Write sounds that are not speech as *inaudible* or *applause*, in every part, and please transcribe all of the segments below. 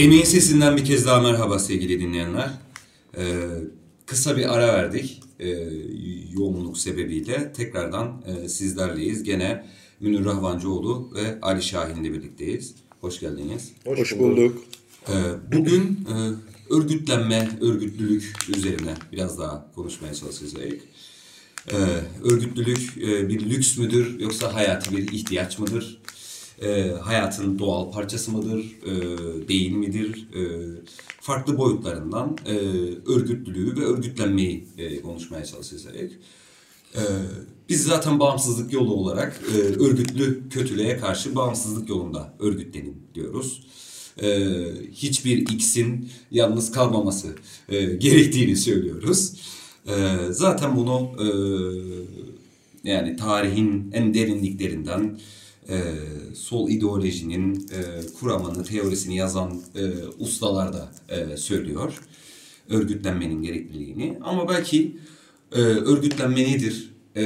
Emeğin sesinden bir kez daha merhaba sevgili dinleyenler. Ee, kısa bir ara verdik e, yoğunluk sebebiyle. Tekrardan e, sizlerleyiz. Gene Münir Rahvancıoğlu ve Ali Şahin'le birlikteyiz. Hoş geldiniz. Hoş, Hoş bulduk. Ee, bugün e, örgütlenme, örgütlülük üzerine biraz daha konuşmaya çalışacağız. Ee, örgütlülük e, bir lüks müdür yoksa hayati bir ihtiyaç mıdır? E, hayatın doğal parçası mıdır, e, değil midir? E, farklı boyutlarından e, örgütlülüğü ve örgütlenmeyi e, konuşmaya çalışacağız. E, biz zaten bağımsızlık yolu olarak e, örgütlü kötülüğe karşı bağımsızlık yolunda örgütlenin diyoruz. E, hiçbir X'in yalnız kalmaması e, gerektiğini söylüyoruz. E, zaten bunu e, yani tarihin en derinliklerinden e, sol ideolojinin e, kuramını, teorisini yazan e, ustalar da e, söylüyor. Örgütlenmenin gerekliliğini. Ama belki e, örgütlenme nedir? E,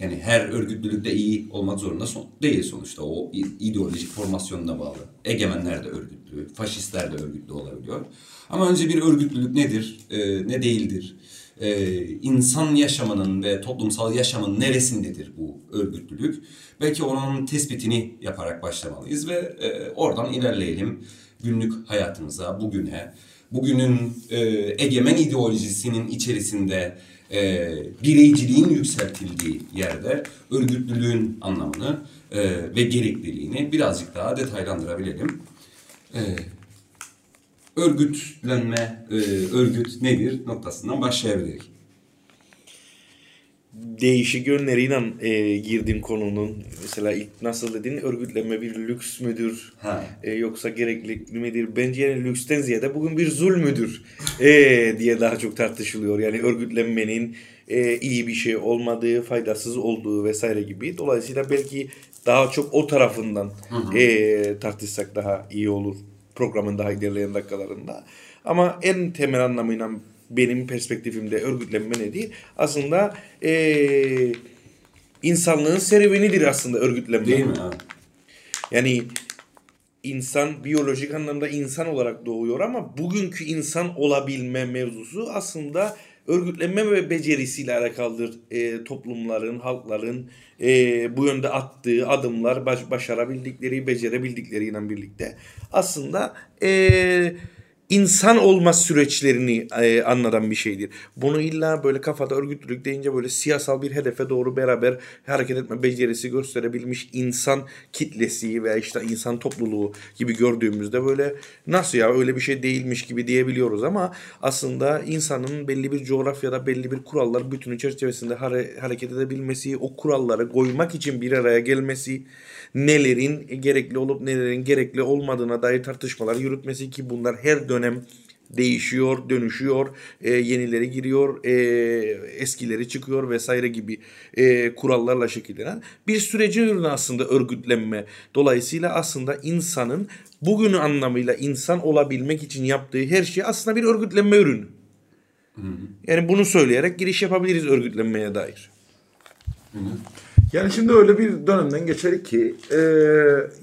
yani her örgütlülük de iyi olmak zorunda son, değil sonuçta. O ideolojik formasyonuna bağlı. Egemenler de örgütlü, faşistler de örgütlü olabiliyor. Ama önce bir örgütlülük nedir, e, ne değildir? E, insan yaşamının ve toplumsal yaşamın neresindedir bu örgütlülük? Belki onun tespitini yaparak başlamalıyız ve e, oradan ilerleyelim günlük hayatımıza, bugüne. Bugünün e, egemen ideolojisinin içerisinde e, bireyciliğin yükseltildiği yerde örgütlülüğün anlamını e, ve gerekliliğini birazcık daha detaylandırabilelim. E, örgütlenme, e, örgüt nedir noktasından başlayabiliriz. Değişik yönleriyle e, girdin konunun. Mesela ilk nasıl dedin örgütlenme bir lüks müdür? E, yoksa gerekli midir? Bence yani lüksten ziyade bugün bir zul müdür e, diye daha çok tartışılıyor. Yani örgütlenmenin e, iyi bir şey olmadığı, faydasız olduğu vesaire gibi. Dolayısıyla belki daha çok o tarafından hı hı. E, tartışsak daha iyi olur programın daha ilerleyen dakikalarında. Ama en temel anlamıyla benim perspektifimde örgütlenme nedir? Aslında ee, insanlığın serüvenidir aslında örgütlenme. Değil mi? Yani insan biyolojik anlamda insan olarak doğuyor ama bugünkü insan olabilme mevzusu aslında örgütlenme ve becerisiyle alakalıdır. E, toplumların, halkların e, bu yönde attığı adımlar, baş, başarabildikleri, becerebildikleriyle birlikte aslında e, insan olma süreçlerini e, anlatan bir şeydir. Bunu illa böyle kafada örgütlülük deyince böyle siyasal bir hedefe doğru beraber hareket etme becerisi gösterebilmiş insan kitlesi veya işte insan topluluğu gibi gördüğümüzde böyle nasıl ya öyle bir şey değilmiş gibi diyebiliyoruz ama aslında insanın belli bir coğrafyada belli bir kurallar bütünü çerçevesinde hare, hareket edebilmesi, o kuralları koymak için bir araya gelmesi, nelerin gerekli olup nelerin gerekli olmadığına dair tartışmalar yürütmesi ki bunlar her dönem değişiyor, dönüşüyor, e, yenileri giriyor, e, eskileri çıkıyor vesaire gibi e, kurallarla şekillenen bir sürecin ürünü aslında örgütlenme. Dolayısıyla aslında insanın bugünü anlamıyla insan olabilmek için yaptığı her şey aslında bir örgütlenme ürünü. Hı hı. Yani bunu söyleyerek giriş yapabiliriz örgütlenmeye dair. Hı hı. Yani şimdi öyle bir dönemden geçerik ki e,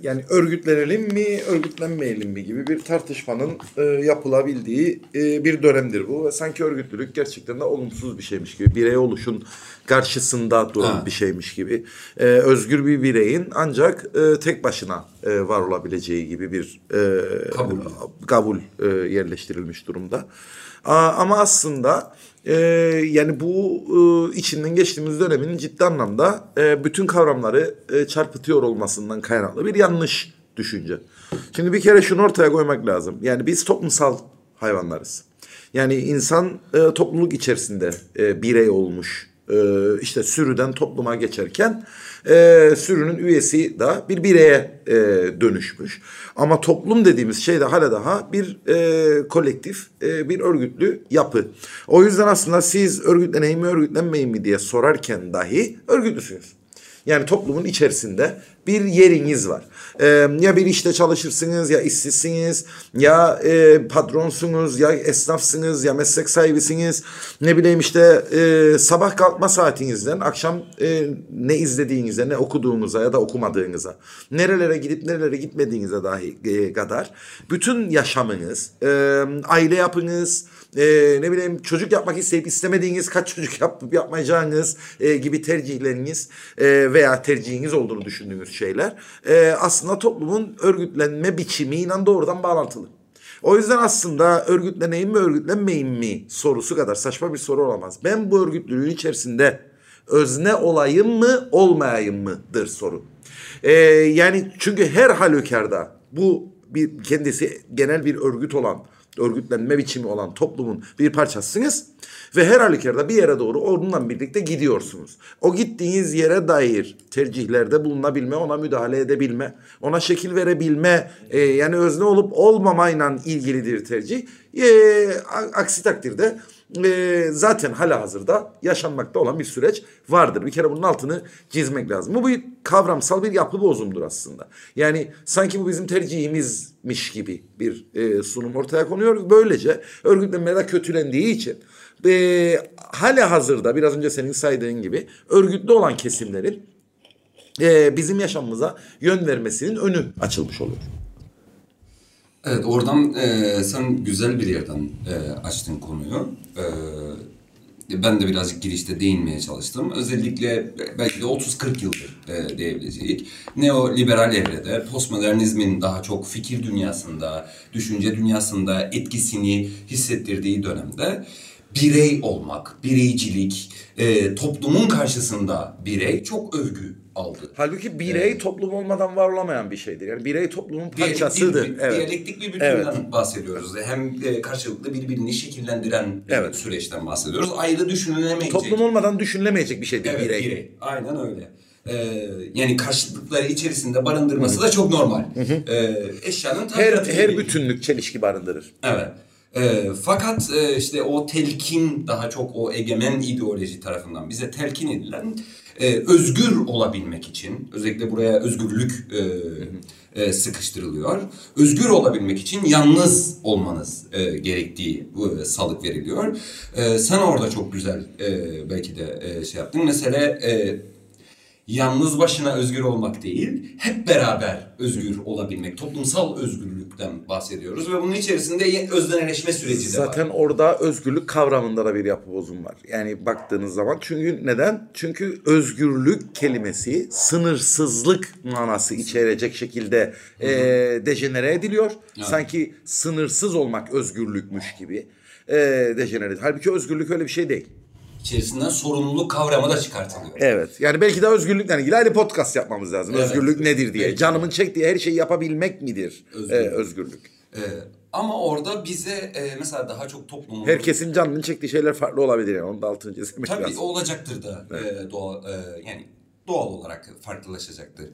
yani örgütlenelim mi, örgütlenmeyelim mi gibi bir tartışmanın e, yapılabildiği e, bir dönemdir bu. Ve sanki örgütlülük gerçekten de olumsuz bir şeymiş gibi, birey oluşun karşısında duran ha. bir şeymiş gibi. E, özgür bir bireyin ancak e, tek başına e, var olabileceği gibi bir e, kabul, kabul e, yerleştirilmiş durumda. A, ama aslında e, yani bu e, içinden geçtiğimiz dönemin ciddi anlamda e, bütün kavramları e, çarpıtıyor olmasından kaynaklı bir yanlış düşünce. Şimdi bir kere şunu ortaya koymak lazım. Yani biz toplumsal hayvanlarız. Yani insan e, topluluk içerisinde e, birey olmuş e, işte sürüden topluma geçerken e, sürünün üyesi da bir bireye e, dönüşmüş. Ama toplum dediğimiz şey de hala daha bir e, kolektif, e, bir örgütlü yapı. O yüzden aslında siz örgütleneyim mi örgütlenmeyin mi diye sorarken dahi örgütlüsünüz. Yani toplumun içerisinde bir yeriniz var. Ee, ya bir işte çalışırsınız ya işsizsiniz ya e, patronsunuz ya esnafsınız ya meslek sahibisiniz. Ne bileyim işte e, sabah kalkma saatinizden akşam e, ne izlediğinize ne okuduğunuza ya da okumadığınıza nerelere gidip nerelere gitmediğinize dahi e, kadar bütün yaşamınız, e, aile yapınız, e, ne bileyim çocuk yapmak isteyip istemediğiniz kaç çocuk yapıp yapmayacağınız e, gibi tercihleriniz e, veya tercihiniz olduğunu düşündüğünüz şeyler e, aslında toplumun örgütlenme biçimiyle doğrudan bağlantılı. O yüzden aslında örgütleneyim mi örgütlenmeyeyim mi sorusu kadar saçma bir soru olamaz. Ben bu örgütlülüğün içerisinde özne olayım mı olmayayım mıdır soru. Ee, yani çünkü her halükarda bu bir kendisi genel bir örgüt olan örgütlenme biçimi olan toplumun bir parçasısınız ve her halükarda bir yere doğru onunla birlikte gidiyorsunuz. O gittiğiniz yere dair tercihlerde bulunabilme, ona müdahale edebilme, ona şekil verebilme, e, yani özne olup olmamayla ilgilidir tercih. E, aksi takdirde e, zaten hala hazırda yaşanmakta olan bir süreç vardır. Bir kere bunun altını çizmek lazım. Bu bir kavramsal bir yapı bozumdur aslında. Yani sanki bu bizim tercihimizmiş gibi bir e, sunum ortaya konuyor. Böylece örgütlenme de kötülendiği için e, hala hazırda biraz önce senin saydığın gibi örgütlü olan kesimlerin e, bizim yaşamımıza yön vermesinin önü açılmış oluyor. Evet oradan e, sen güzel bir yerden e, açtın konuyu. E, ben de birazcık girişte değinmeye çalıştım. Özellikle belki de 30-40 yıldır e, diyebileceğik neoliberal evrede postmodernizmin daha çok fikir dünyasında, düşünce dünyasında etkisini hissettirdiği dönemde birey olmak, bireycilik, e, toplumun karşısında birey çok övgü aldı. Halbuki birey toplum olmadan var olamayan bir şeydir. Yani birey toplumun parçasıdır. Diyalektik, bir- evet. diyalektik bir bütünden Evet. bahsediyoruz. Hem e, karşılıklı birbirini şekillendiren bir Evet. süreçten bahsediyoruz. Ayrı düşünülemeyecek. Toplum olmadan düşünülemeyecek bir şeydir evet, birey. birey. Aynen öyle. Yani karşılıkları içerisinde barındırması da çok normal. Ee, eşyanın Her, her bütünlük çelişki barındırır. Evet. Ee, fakat e, işte o telkin daha çok o egemen ideoloji tarafından bize telkin edilen e, özgür olabilmek için özellikle buraya özgürlük e, e, sıkıştırılıyor. Özgür olabilmek için yalnız olmanız e, gerektiği e, salık veriliyor. E, sen orada çok güzel e, belki de e, şey yaptın. Mesela e, yalnız başına özgür olmak değil, hep beraber özgür olabilmek, toplumsal özgürlükten bahsediyoruz ve bunun içerisinde özneleşme süreci de var. Zaten orada özgürlük kavramında da bir yapı bozum var. Yani baktığınız zaman çünkü neden? Çünkü özgürlük kelimesi sınırsızlık manası içerecek şekilde e, dejenere ediliyor. Sanki sınırsız olmak özgürlükmüş gibi e, dejenere ediliyor. Halbuki özgürlük öyle bir şey değil. İçerisinden sorumluluk kavramı da çıkartılıyor. Evet. Yani belki de özgürlükle ilgili ayrı podcast yapmamız lazım. Evet. Özgürlük nedir diye. Belki. Canımın çektiği her şeyi yapabilmek midir Özgürlük. özgürlük? özgürlük? Ee, ama orada bize e, mesela daha çok toplumun... Herkesin canının çektiği şeyler farklı olabilir yani. Onu da altını çizmek Tabii lazım. olacaktır da e, doğal e, yani doğal olarak farklılaşacaktır.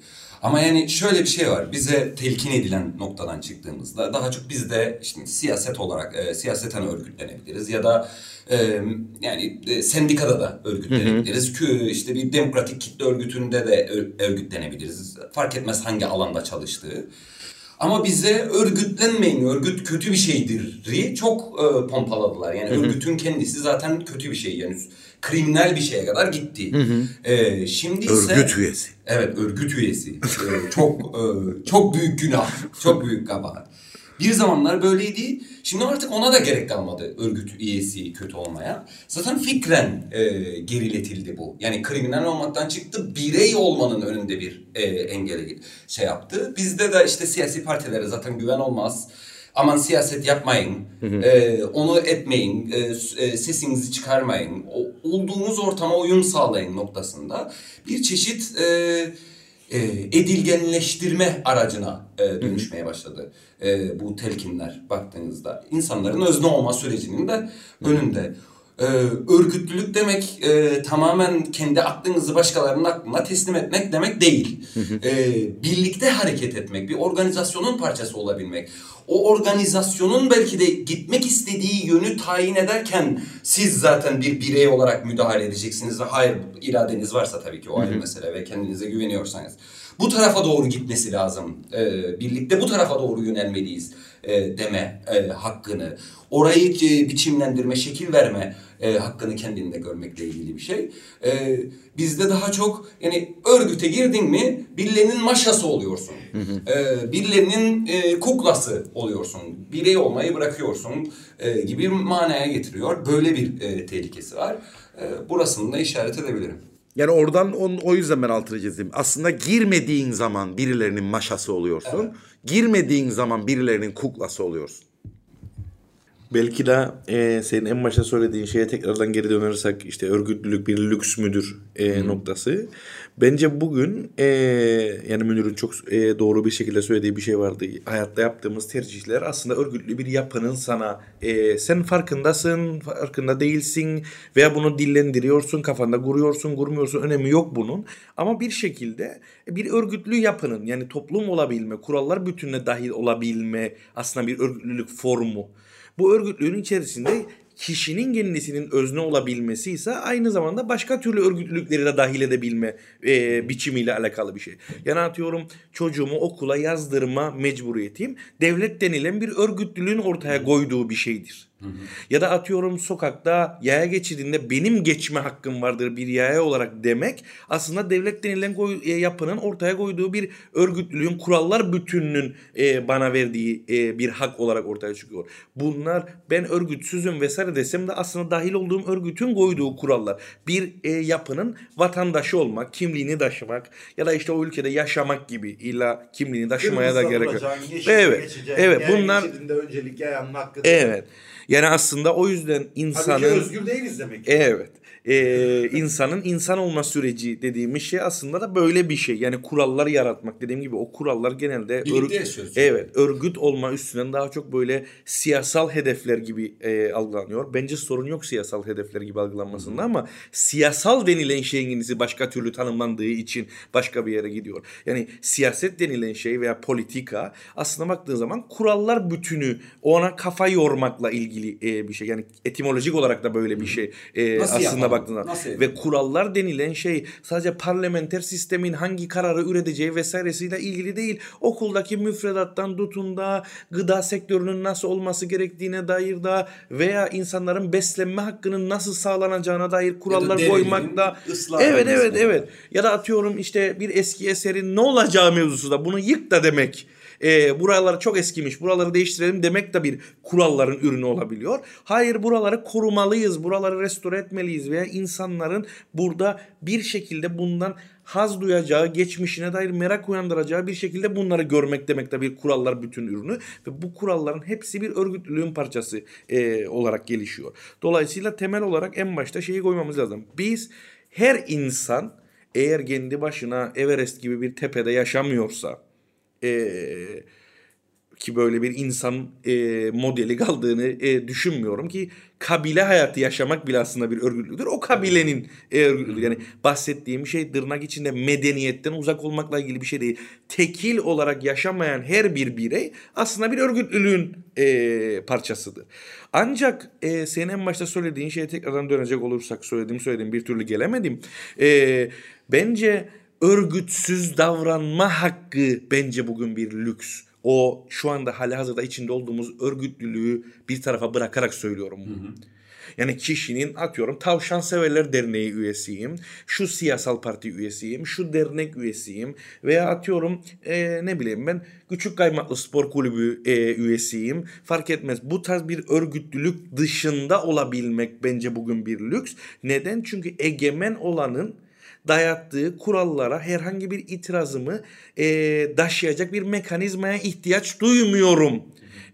Ama yani şöyle bir şey var. Bize telkin edilen noktadan çıktığımızda daha çok biz de işte siyaset olarak e, siyaseten örgütlenebiliriz ya da e, yani e, sendikada da örgütlenebiliriz. Kü işte bir demokratik kitle örgütünde de örgütlenebiliriz. Fark etmez hangi alanda çalıştığı. Ama bize örgütlenmeyin, örgüt kötü bir şeydir çok e, pompaladılar. Yani örgütün kendisi zaten kötü bir şey. Yani kriminal bir şeye kadar gitti. E, şimdi ise... Örgüt üyesi. Evet, örgüt üyesi. E, çok e, çok büyük günah, çok büyük kabahat. Bir zamanlar böyleydi. Şimdi artık ona da gerek kalmadı örgüt üyesi kötü olmaya. Zaten fikren e, geriletildi bu. Yani kriminal olmaktan çıktı, birey olmanın önünde bir e, engele şey yaptı. Bizde de işte siyasi partilere zaten güven olmaz. Aman siyaset yapmayın, e, onu etmeyin, e, s- e, sesinizi çıkarmayın, o, olduğunuz ortama uyum sağlayın noktasında bir çeşit e, e, edilgenleştirme aracına e, dönüşmeye başladı e, bu telkinler baktığınızda. İnsanların özne olma sürecinin de önünde. Ee, örgütlülük demek e, tamamen kendi aklınızı başkalarının aklına teslim etmek demek değil. Ee, birlikte hareket etmek, bir organizasyonun parçası olabilmek. O organizasyonun belki de gitmek istediği yönü tayin ederken siz zaten bir birey olarak müdahale edeceksiniz. Hayır iradeniz varsa tabii ki o ayrı mesele ve kendinize güveniyorsanız. Bu tarafa doğru gitmesi lazım. Ee, birlikte bu tarafa doğru yönelmeliyiz e, deme e, hakkını. Orayı e, biçimlendirme, şekil verme e, hakkını kendinde görmekle ilgili bir şey. E, bizde daha çok yani örgüte girdin mi birilerinin maşası oluyorsun. E, birilerinin e, kuklası oluyorsun. Birey olmayı bırakıyorsun e, gibi manaya getiriyor. Böyle bir e, tehlikesi var. E, burasını da işaret edebilirim. Yani oradan on, o yüzden ben altını çizdim. Aslında girmediğin zaman birilerinin maşası oluyorsun. Girmediğin zaman birilerinin kuklası oluyorsun. Belki de e, senin en başta söylediğin şeye tekrardan geri dönersek işte örgütlülük bir lüks müdür e, noktası. Bence bugün e, yani Münir'in çok e, doğru bir şekilde söylediği bir şey vardı. Hayatta yaptığımız tercihler aslında örgütlü bir yapının sana e, sen farkındasın, farkında değilsin veya bunu dillendiriyorsun, kafanda kuruyorsun, kurmuyorsun önemi yok bunun. Ama bir şekilde bir örgütlü yapının yani toplum olabilme, kurallar bütününe dahil olabilme aslında bir örgütlülük formu. Bu örgütlülüğün içerisinde kişinin kendisinin özne olabilmesi ise aynı zamanda başka türlü örgütlülükleri de dahil edebilme e, biçimiyle alakalı bir şey. Yani atıyorum çocuğumu okula yazdırma mecburiyetiyim devlet denilen bir örgütlülüğün ortaya koyduğu bir şeydir. Ya da atıyorum sokakta yaya geçidinde benim geçme hakkım vardır bir yaya olarak demek aslında devlet denilen koy, e, yapının ortaya koyduğu bir örgütlülüğün kurallar bütününün e, bana verdiği e, bir hak olarak ortaya çıkıyor. Bunlar ben örgütsüzüm vesaire desem de aslında dahil olduğum örgütün koyduğu kurallar. Bir e, yapının vatandaşı olmak, kimliğini taşımak ya da işte o ülkede yaşamak gibi illa kimliğini taşımaya da gerek yok. Evet. Evet bunlar öncelik yayanın hakkı. Evet. Yani aslında o yüzden insanın özgür değiliz demek. Evet. Ee, insanın insan olma süreci dediğimiz şey aslında da böyle bir şey. Yani kurallar yaratmak dediğim gibi o kurallar genelde yaşıyoruz. evet örgüt olma üstünden daha çok böyle siyasal hedefler gibi e, algılanıyor. Bence sorun yok siyasal hedefler gibi algılanmasında ama siyasal denilen şeyin başka türlü tanımlandığı için başka bir yere gidiyor. Yani siyaset denilen şey veya politika aslında baktığın zaman kurallar bütünü ona kafa yormakla ilgili e, bir şey. Yani etimolojik olarak da böyle bir şey e, Nasıl aslında? Baktığın zaman. Nasıl Ve kurallar denilen şey sadece parlamenter sistemin hangi kararı üreteceği vesairesiyle ilgili değil. Okuldaki müfredattan tutun da gıda sektörünün nasıl olması gerektiğine dair da veya insanların beslenme hakkının nasıl sağlanacağına dair kurallar devletin koymakta. ıslah Evet evet evet. Ya da atıyorum işte bir eski eserin ne olacağı mevzusu da bunu yık da demek. E, buralar çok eskimiş buraları değiştirelim demek de bir kuralların ürünü olabiliyor. Hayır buraları korumalıyız buraları restore etmeliyiz veya insanların burada bir şekilde bundan haz duyacağı, geçmişine dair merak uyandıracağı bir şekilde bunları görmek demek de bir kurallar bütün ürünü ve bu kuralların hepsi bir örgütlülüğün parçası e, olarak gelişiyor. Dolayısıyla temel olarak en başta şeyi koymamız lazım. Biz her insan eğer kendi başına Everest gibi bir tepede yaşamıyorsa eee, ki böyle bir insan eee, modeli kaldığını eee, düşünmüyorum ki kabile hayatı yaşamak bile aslında bir örgütlülüktür. O kabilenin eee, örgütlülüğü. Yani bahsettiğim şey tırnak içinde medeniyetten uzak olmakla ilgili bir şey değil. Tekil olarak yaşamayan her bir birey aslında bir örgütlülüğün eee, parçasıdır. Ancak eee senin en başta söylediğin şeye tekrardan dönecek olursak söylediğim söylediğim bir türlü gelemedim. Eee, bence örgütsüz davranma hakkı bence bugün bir lüks. O şu anda hali hazırda içinde olduğumuz örgütlülüğü bir tarafa bırakarak söylüyorum bunu. Yani kişinin atıyorum Tavşan Severler Derneği üyesiyim, şu siyasal parti üyesiyim, şu dernek üyesiyim veya atıyorum eee, ne bileyim ben Küçük Kaymaklı Spor Kulübü eee, üyesiyim. Fark etmez. Bu tarz bir örgütlülük dışında olabilmek bence bugün bir lüks. Neden? Çünkü egemen olanın dayattığı kurallara herhangi bir itirazımı eee taşıyacak bir mekanizmaya ihtiyaç duymuyorum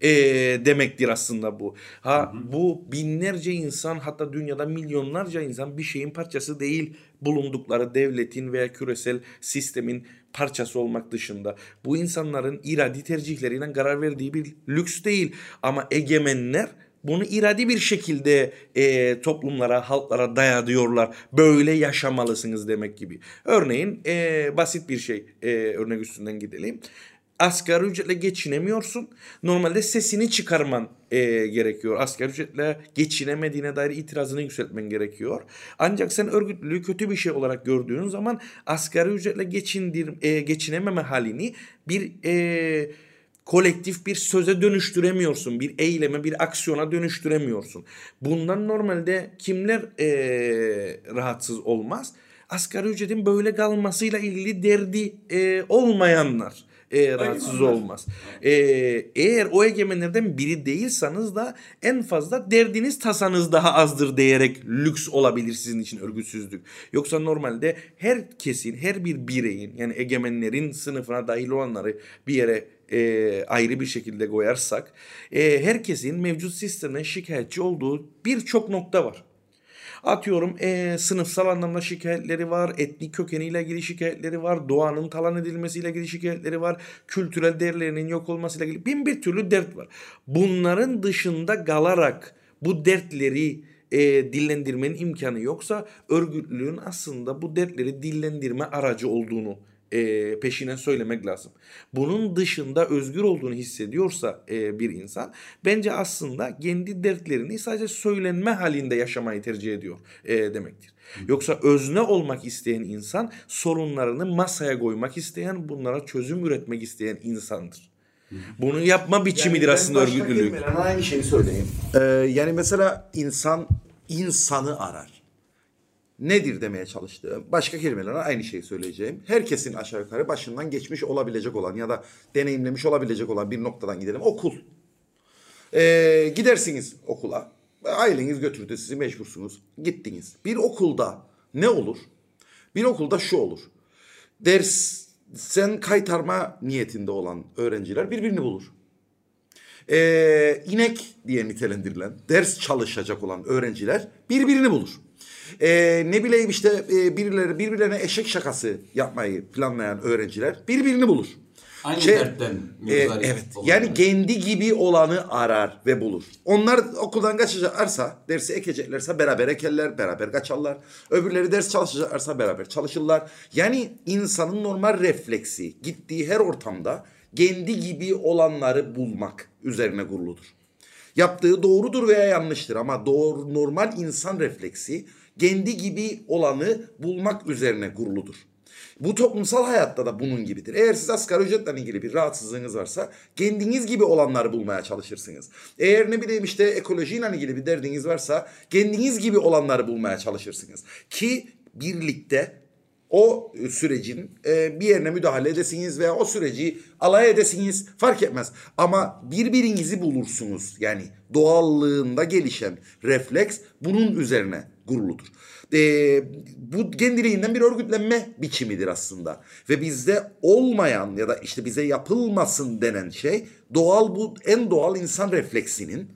eee, demektir aslında bu. Ha bu binlerce insan hatta dünyada milyonlarca insan bir şeyin parçası değil bulundukları devletin veya küresel sistemin parçası olmak dışında. Bu insanların iradi tercihleriyle karar verdiği bir lüks değil ama egemenler bunu iradi bir şekilde e, toplumlara, halklara dayatıyorlar. Böyle yaşamalısınız demek gibi. Örneğin e, basit bir şey e, örnek üstünden gidelim. Asgari ücretle geçinemiyorsun. Normalde sesini çıkarman e, gerekiyor. Asgari ücretle geçinemediğine dair itirazını yükseltmen gerekiyor. Ancak sen örgütlülüğü kötü bir şey olarak gördüğün zaman asgari ücretle geçindir, e, geçinememe halini bir e, kolektif bir söze dönüştüremiyorsun. Bir eyleme, bir aksiyona dönüştüremiyorsun. Bundan normalde kimler eee, rahatsız olmaz? Asgari ücretin böyle kalmasıyla ilgili derdi eee, olmayanlar eee, rahatsız olmaz. Eee, eğer o egemenlerden biri değilseniz da en fazla derdiniz tasanız daha azdır diyerek lüks olabilir sizin için örgütsüzlük. Yoksa normalde herkesin, her bir bireyin yani egemenlerin sınıfına dahil olanları bir yere e, ayrı bir şekilde koyarsak e, herkesin mevcut sistemden şikayetçi olduğu birçok nokta var. Atıyorum e, sınıfsal anlamda şikayetleri var, etnik kökeniyle ilgili şikayetleri var, doğanın talan edilmesiyle ilgili şikayetleri var, kültürel değerlerinin yok olmasıyla ilgili bin bir türlü dert var. Bunların dışında kalarak bu dertleri e, dillendirmenin imkanı yoksa örgütlülüğün aslında bu dertleri dillendirme aracı olduğunu e, peşine söylemek lazım. Bunun dışında özgür olduğunu hissediyorsa e, bir insan bence aslında kendi dertlerini sadece söylenme halinde yaşamayı tercih ediyor e, demektir. Yoksa özne olmak isteyen insan sorunlarını masaya koymak isteyen, bunlara çözüm üretmek isteyen insandır. Bunu yapma biçimidir ben aslında örgütlülük. aynı şeyi söyleyeyim. Ee, yani mesela insan insanı arar. Nedir demeye çalıştığım? Başka kelimelerle aynı şeyi söyleyeceğim. Herkesin aşağı yukarı başından geçmiş olabilecek olan ya da deneyimlemiş olabilecek olan bir noktadan gidelim. Okul. Ee, gidersiniz okula. Aileniz götürdü sizi mecbursunuz. Gittiniz. Bir okulda ne olur? Bir okulda şu olur. Dersten kaytarma niyetinde olan öğrenciler birbirini bulur. Ee, inek diye nitelendirilen ders çalışacak olan öğrenciler birbirini bulur. Ee, ne bileyim işte e, birileri birbirlerine eşek şakası yapmayı planlayan öğrenciler birbirini bulur. Aynı Şey- dertten müzdarip evet. olanlar. Yani kendi gibi olanı arar ve bulur. Onlar okuldan kaçacaklarsa, dersi ekeceklerse beraber ekerler, beraber kaçarlar. Öbürleri ders çalışacaklarsa beraber çalışırlar. Yani insanın normal refleksi gittiği her ortamda kendi gibi olanları bulmak üzerine kuruludur. Yaptığı doğrudur veya yanlıştır ama doğru normal insan refleksi kendi gibi olanı bulmak üzerine kuruludur. Bu toplumsal hayatta da bunun gibidir. Eğer siz asgari ücretle ilgili bir rahatsızlığınız varsa kendiniz gibi olanları bulmaya çalışırsınız. Eğer ne bileyim işte ekolojiyle ilgili bir derdiniz varsa kendiniz gibi olanları bulmaya çalışırsınız. Ki birlikte o sürecin e, bir yerine müdahale edesiniz veya o süreci alay edesiniz fark etmez. Ama birbirinizi bulursunuz. Yani doğallığında gelişen refleks bunun üzerine kuruludur. E, bu kendiliğinden bir örgütlenme biçimidir aslında. Ve bizde olmayan ya da işte bize yapılmasın denen şey doğal bu en doğal insan refleksinin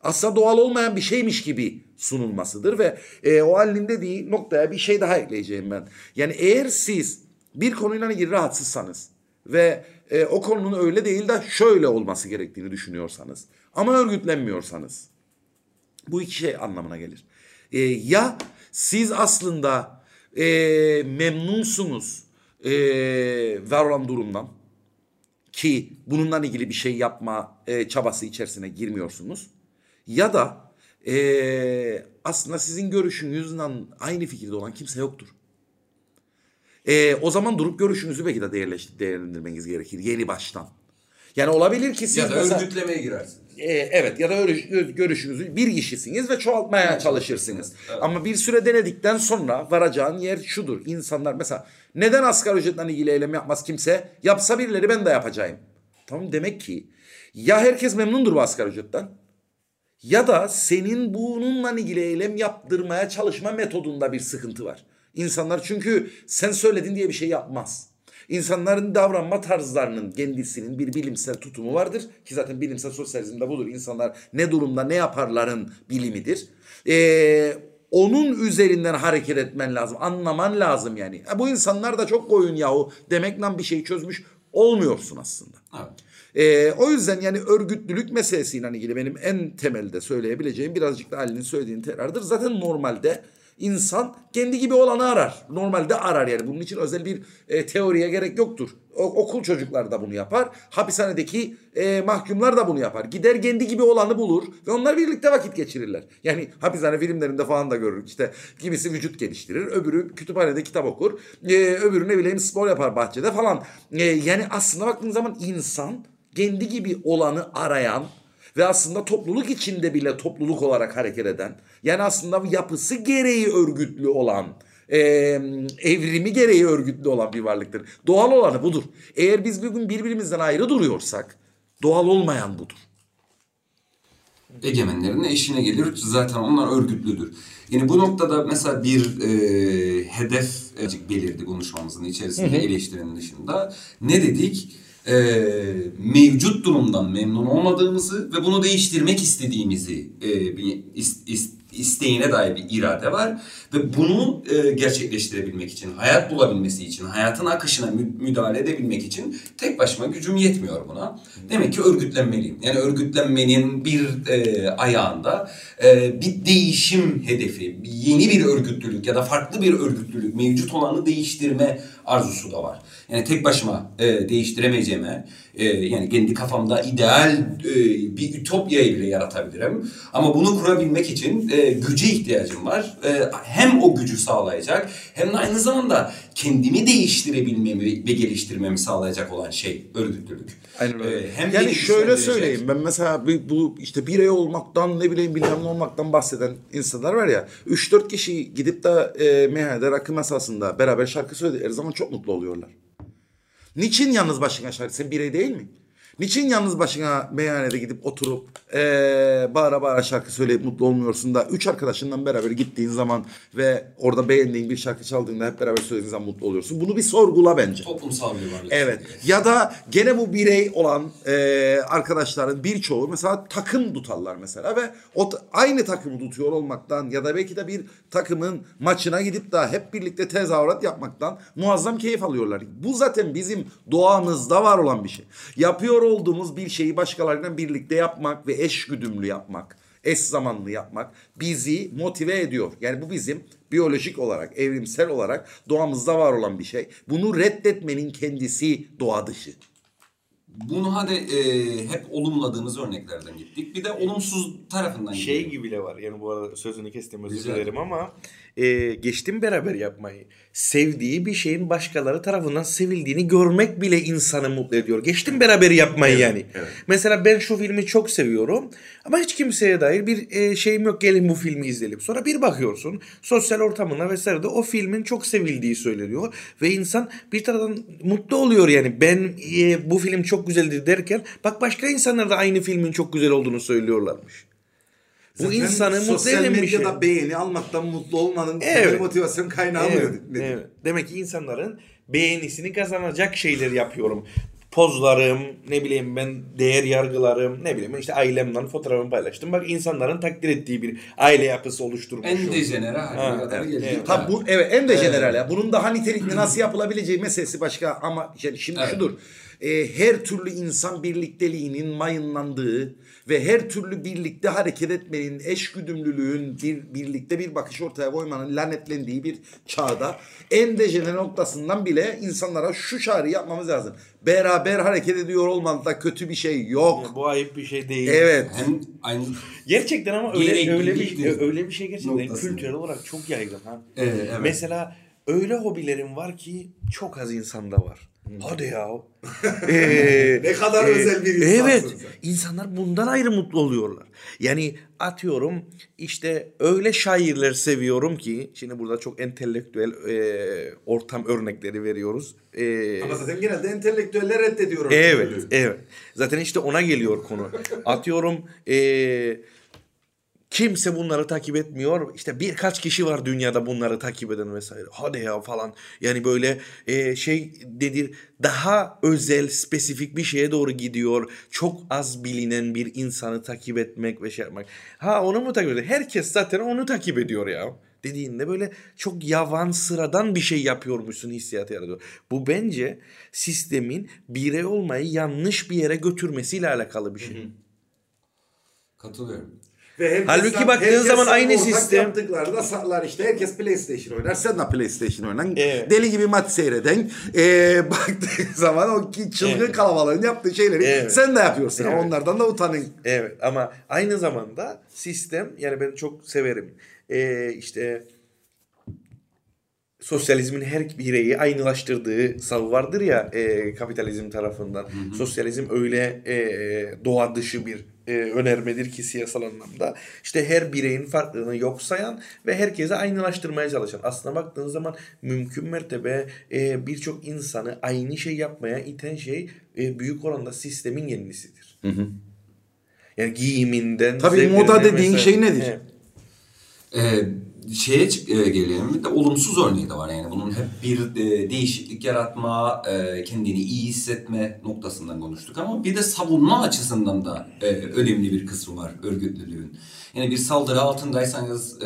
aslında doğal olmayan bir şeymiş gibi sunulmasıdır ve e, o halinin dediği noktaya bir şey daha ekleyeceğim ben. Yani eğer siz bir konuyla ilgili rahatsızsanız ve e, o konunun öyle değil de şöyle olması gerektiğini düşünüyorsanız ama örgütlenmiyorsanız bu iki şey anlamına gelir. E, ya siz aslında e, memnunsunuz e, var olan durumdan ki bununla ilgili bir şey yapma e, çabası içerisine girmiyorsunuz. Ya da e, aslında sizin görüşünüzle aynı fikirde olan kimse yoktur. E, o zaman durup görüşünüzü belki de değerlendirmeniz gerekir yeni baştan. Yani olabilir ki siz ya da mesela- örgütlemeye girersiniz. E, evet ya da örü- görüşünüzü bir kişisiniz ve çoğaltmaya çalışırsınız. Ama bir süre denedikten sonra varacağın yer şudur. İnsanlar mesela neden asgari ücretle ilgili eylem yapmaz kimse? Yapsa birileri ben de yapacağım. Tamam demek ki ya herkes memnundur bu asgari ücretten ya da senin bununla ilgili eylem yaptırmaya çalışma metodunda bir sıkıntı var. İnsanlar çünkü sen söyledin diye bir şey yapmaz. İnsanların davranma tarzlarının kendisinin bir bilimsel tutumu vardır. Ki zaten bilimsel sosyalizmde budur. İnsanlar ne durumda ne yaparların bilimidir. Ee, onun üzerinden hareket etmen lazım. Anlaman lazım yani. Ha, bu insanlar da çok koyun yahu demekle bir şey çözmüş olmuyorsun aslında. Evet. Ee, o yüzden yani örgütlülük meselesiyle ilgili benim en temelde söyleyebileceğim birazcık da Ali'nin söylediğini tekrardır. Zaten normalde insan kendi gibi olanı arar. Normalde arar yani. Bunun için özel bir e, teoriye gerek yoktur. O, okul çocukları da bunu yapar. Hapishanedeki e, mahkumlar da bunu yapar. Gider kendi gibi olanı bulur ve onlar birlikte vakit geçirirler. Yani hapishane filmlerinde falan da görürük. İşte kimisi vücut geliştirir, öbürü kütüphanede kitap okur, e, öbürü ne bileyim spor yapar bahçede falan. E, yani aslında baktığın zaman insan kendi gibi olanı arayan ve aslında topluluk içinde bile topluluk olarak hareket eden yani aslında yapısı gereği örgütlü olan e, evrimi gereği örgütlü olan bir varlıktır. Doğal olanı budur. Eğer biz bugün birbirimizden ayrı duruyorsak doğal olmayan budur. egemenlerin eşine gelir. Zaten onlar örgütlüdür. Yani bu noktada mesela bir e, hedef belirdi konuşmamızın içerisinde eleştirinin dışında. Ne dedik? E, mevcut durumdan memnun olmadığımızı ve bunu değiştirmek istediğimizi e, bir is- is- isteğine dair bir irade var ve bunu e, gerçekleştirebilmek için, hayat bulabilmesi için, hayatın akışına mü- müdahale edebilmek için tek başıma gücüm yetmiyor buna. Demek ki örgütlenmeliyim. Yani örgütlenmenin bir e, ayağında e, bir değişim hedefi, yeni bir örgütlülük ya da farklı bir örgütlülük, mevcut olanı değiştirme arzusu da var. Yani tek başıma e, değiştiremeyeceğime, e, yani kendi kafamda ideal e, bir ütopyayı bile yaratabilirim. Ama bunu kurabilmek için e, güce ihtiyacım var. E, hem o gücü sağlayacak hem de aynı zamanda kendimi değiştirebilmemi ve geliştirmemi sağlayacak olan şey örgütlülük. Aynen öyle. E, hem yani şöyle söyleyeyim ben mesela bir- bu işte birey olmaktan ne bileyim bilmem ne olmaktan bahseden insanlar var ya 3-4 kişi gidip de e, meyhanede rakı masasında beraber şarkı söyledikleri zaman çok mutlu oluyorlar. Niçin yalnız başına? Sen birey değil mi? Niçin yalnız başına meyhanede gidip oturup eee bağıra bağıra şarkı söyleyip mutlu olmuyorsun da üç arkadaşından beraber gittiğin zaman ve orada beğendiğin bir şarkı çaldığında hep beraber söylediğin zaman mutlu oluyorsun. Bunu bir sorgula bence. Toplumsal bir varlık. Evet. Ya da gene bu birey olan e, arkadaşların birçoğu mesela takım tutarlar mesela ve o aynı takımı tutuyor olmaktan ya da belki de bir takımın maçına gidip de hep birlikte tezahürat yapmaktan muazzam keyif alıyorlar. Bu zaten bizim doğamızda var olan bir şey. Yapıyor olduğumuz bir şeyi başkalarıyla birlikte yapmak ve eşgüdümlü yapmak, eş zamanlı yapmak bizi motive ediyor. Yani bu bizim biyolojik olarak, evrimsel olarak doğamızda var olan bir şey. Bunu reddetmenin kendisi doğa dışı. Bunu hadi e, hep olumladığımız örneklerden gittik. Bir de olumsuz tarafından Şey gidelim. gibi de var yani bu arada sözünü kestim özür dilerim ama e, geçtim beraber yapmayı. Sevdiği bir şeyin başkaları tarafından sevildiğini görmek bile insanı mutlu ediyor. Geçtim beraber yapmayı yani. Mesela ben şu filmi çok seviyorum ama hiç kimseye dair bir e, şeyim yok gelin bu filmi izleyelim. Sonra bir bakıyorsun sosyal ortamına vesaire o filmin çok sevildiği söyleniyor ve insan bir taraftan mutlu oluyor yani ben e, bu film çok güzeldi derken bak başka insanlar da aynı filmin çok güzel olduğunu söylüyorlarmış. Bu Zaten insanı mutlu sosyal eden bir şey. medyada beğeni almaktan mutlu olmanın Evet. motivasyon kaynağı Evet, mı? evet. Demek ki insanların beğenisini kazanacak şeyler yapıyorum. Pozlarım, ne bileyim ben değer yargılarım, ne bileyim işte ailemden fotoğrafımı paylaştım. Bak insanların takdir ettiği bir aile yapısı oluşturmuşum. En dejenere haline kadar evet, evet. Tabii bu evet en de general ya. Bunun daha nitelikli nasıl yapılabileceği meselesi başka ama yani şimdi Evet. şudur. E, her türlü insan birlikteliğinin mayınlandığı ve her türlü birlikte hareket etmenin, eşgüdümlülüğün, bir birlikte bir bakış ortaya koymanın lanetlendiği bir çağda en dejenere noktasından bile insanlara şu çağrı yapmamız lazım. Beraber hareket ediyor olmakta kötü bir şey yok. Bu ayıp bir şey değil. Evet. Hem aynı Gerçekten ama öyle öyle bir öyle bir şey gerçekten Noktasında. kültürel olarak çok yaygın ha. Evet, evet. Mesela öyle hobilerim var ki çok az insanda var. Hadi ya. *laughs* Ee, Ne kadar özel bir insansın Evet. sen. İnsanlar bundan ayrı mutlu oluyorlar. Yani atıyorum işte öyle şairler seviyorum ki şimdi burada çok entelektüel e, ortam örnekleri veriyoruz. E, Ama zaten genelde entelektüeller reddediyor. Evet, evet. Zaten işte ona geliyor konu. Atıyorum eee, kimse bunları takip etmiyor. İşte birkaç kişi var dünyada bunları takip eden vesaire. Hadi ya falan. Yani böyle eee, şey nedir daha özel, spesifik bir şeye doğru gidiyor. Çok az bilinen bir insanı takip etmek ve şey yapmak. Ha onu mu takip ediyor? Herkes zaten onu takip ediyor ya. dediğinde böyle çok yavan sıradan bir şey yapıyormuşsun hissiyatı yaratıyor. Bu bence sistemin birey olmayı yanlış bir yere götürmesiyle alakalı bir şey. Katılıyorum. Ve herkes- Halbuki baktığın herkes zaman aynı sistem- yaptıklarında saklar işte. Herkes PlayStation oynar. Sen de PlayStation oynan. Evet. Deli gibi maç seyreden. Ee, *laughs* baktığın zaman o çılgın Evet. kalabalığın yaptığı şeyleri Evet. sen de yapıyorsun. Evet. Onlardan da utanın. Evet ama aynı zamanda sistem yani ben çok severim. Ee, işte sosyalizmin her bireyi aynılaştırdığı sav vardır ya e, kapitalizm tarafından. Sosyalizm öyle e, doğa dışı bir e, önermedir ki siyasal anlamda. İşte her bireyin farklılığını yok sayan ve herkese aynılaştırmaya çalışan. Aslına baktığın zaman mümkün mertebe e, birçok insanı aynı şey yapmaya iten şey e, büyük oranda sistemin kendisidir. Yani giyiminden Tabii moda dediğin mesela- şey nedir? Evet. Ee, şeye e, gelelim. De olumsuz örneği de var yani. Bunun hep bir e, değişiklik yaratma, e, kendini iyi hissetme noktasından konuştuk ama bir de savunma açısından da önemli bir kısmı var örgütlülüğün. Yani bir saldırı altındaysanız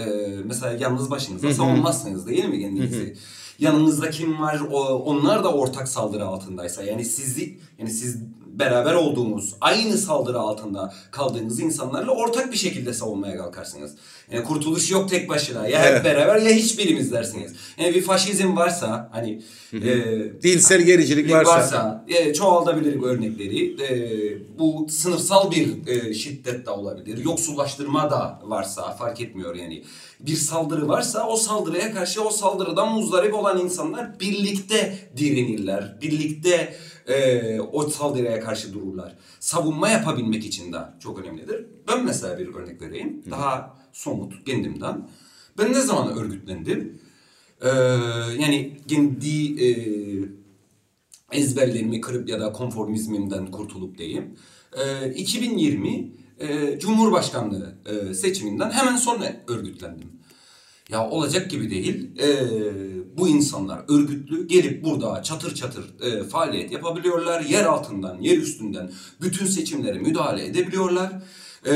mesela yalnız başınıza savunmazsınız değil mi kendinizi? Yanınızda kim var? O, onlar da ortak saldırı altındaysa yani sizi yani siz beraber olduğunuz, aynı saldırı altında kaldığınız insanlarla ortak bir şekilde savunmaya kalkarsınız. Yani kurtuluş yok tek başına. Ya hep beraber ya hiçbirimiz dersiniz. Yani bir faşizm varsa hani e, Dilsel gericilik varsa. varsa e, çoğaltabilir örnekleri. E, bu sınıfsal bir e, şiddet de olabilir. Yoksullaştırma da varsa fark etmiyor yani. Bir saldırı varsa o saldırıya karşı o saldırıdan muzdarip olan insanlar birlikte direnirler. Birlikte e, o saldırıya karşı dururlar. Savunma yapabilmek için de çok önemlidir. Ben mesela bir örnek vereyim. Daha somut kendimden. Ben ne zaman örgütlendim? Ee, yani kendi e, ezberlerimi kırıp ya da konformizmimden kurtulup diyeyim. Ee, 2020 e, Cumhurbaşkanlığı e, seçiminden hemen sonra örgütlendim. Ya olacak gibi değil. Ee, bu insanlar örgütlü gelip burada çatır çatır e, faaliyet yapabiliyorlar. Yer altından, yer üstünden bütün seçimlere müdahale edebiliyorlar. Ee,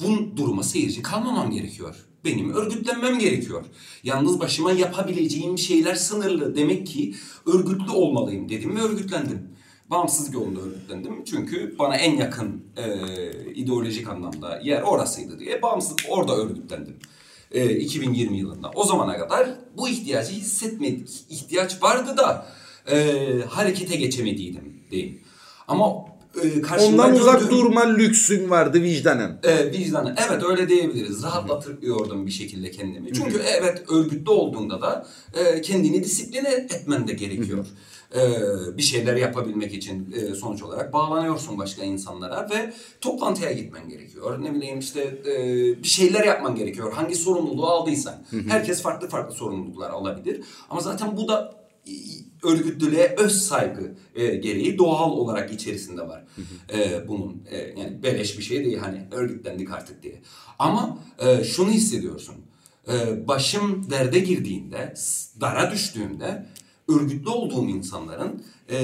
bu duruma seyirci kalmamam gerekiyor. Benim örgütlenmem gerekiyor. Yalnız başıma yapabileceğim şeyler sınırlı. Demek ki örgütlü olmalıyım dedim ve örgütlendim. Bağımsız yolunda örgütlendim. Çünkü bana en yakın e, ideolojik anlamda yer orasıydı diye bağımsız orada örgütlendim. E, 2020 yılında. O zamana kadar bu ihtiyacı hissetmedik. İhtiyaç vardı da e, harekete geçemediydim diyeyim. Ama e, karşımda Ondan uzak gördüğüm- durma lüksün vardı vicdanen. e, vicdanı. Evet öyle diyebiliriz. Rahatlatıyordum bir şekilde kendimi. Çünkü evet örgütlü olduğunda da e, kendini disipline etmen de gerekiyor. E, bir şeyler yapabilmek için e, sonuç olarak bağlanıyorsun başka insanlara ve toplantıya gitmen gerekiyor. Ne bileyim işte e, bir şeyler yapman gerekiyor. Hangi sorumluluğu aldıysan. Herkes farklı farklı sorumluluklar alabilir. Ama zaten bu da örgütlülüğe öz saygı e, gereği doğal olarak içerisinde var. E, bunun e, yani beleş bir şey değil hani örgütlendik artık diye. Ama e, şunu hissediyorsun. E, başım derde girdiğinde, dara düştüğümde örgütlü olduğum insanların e,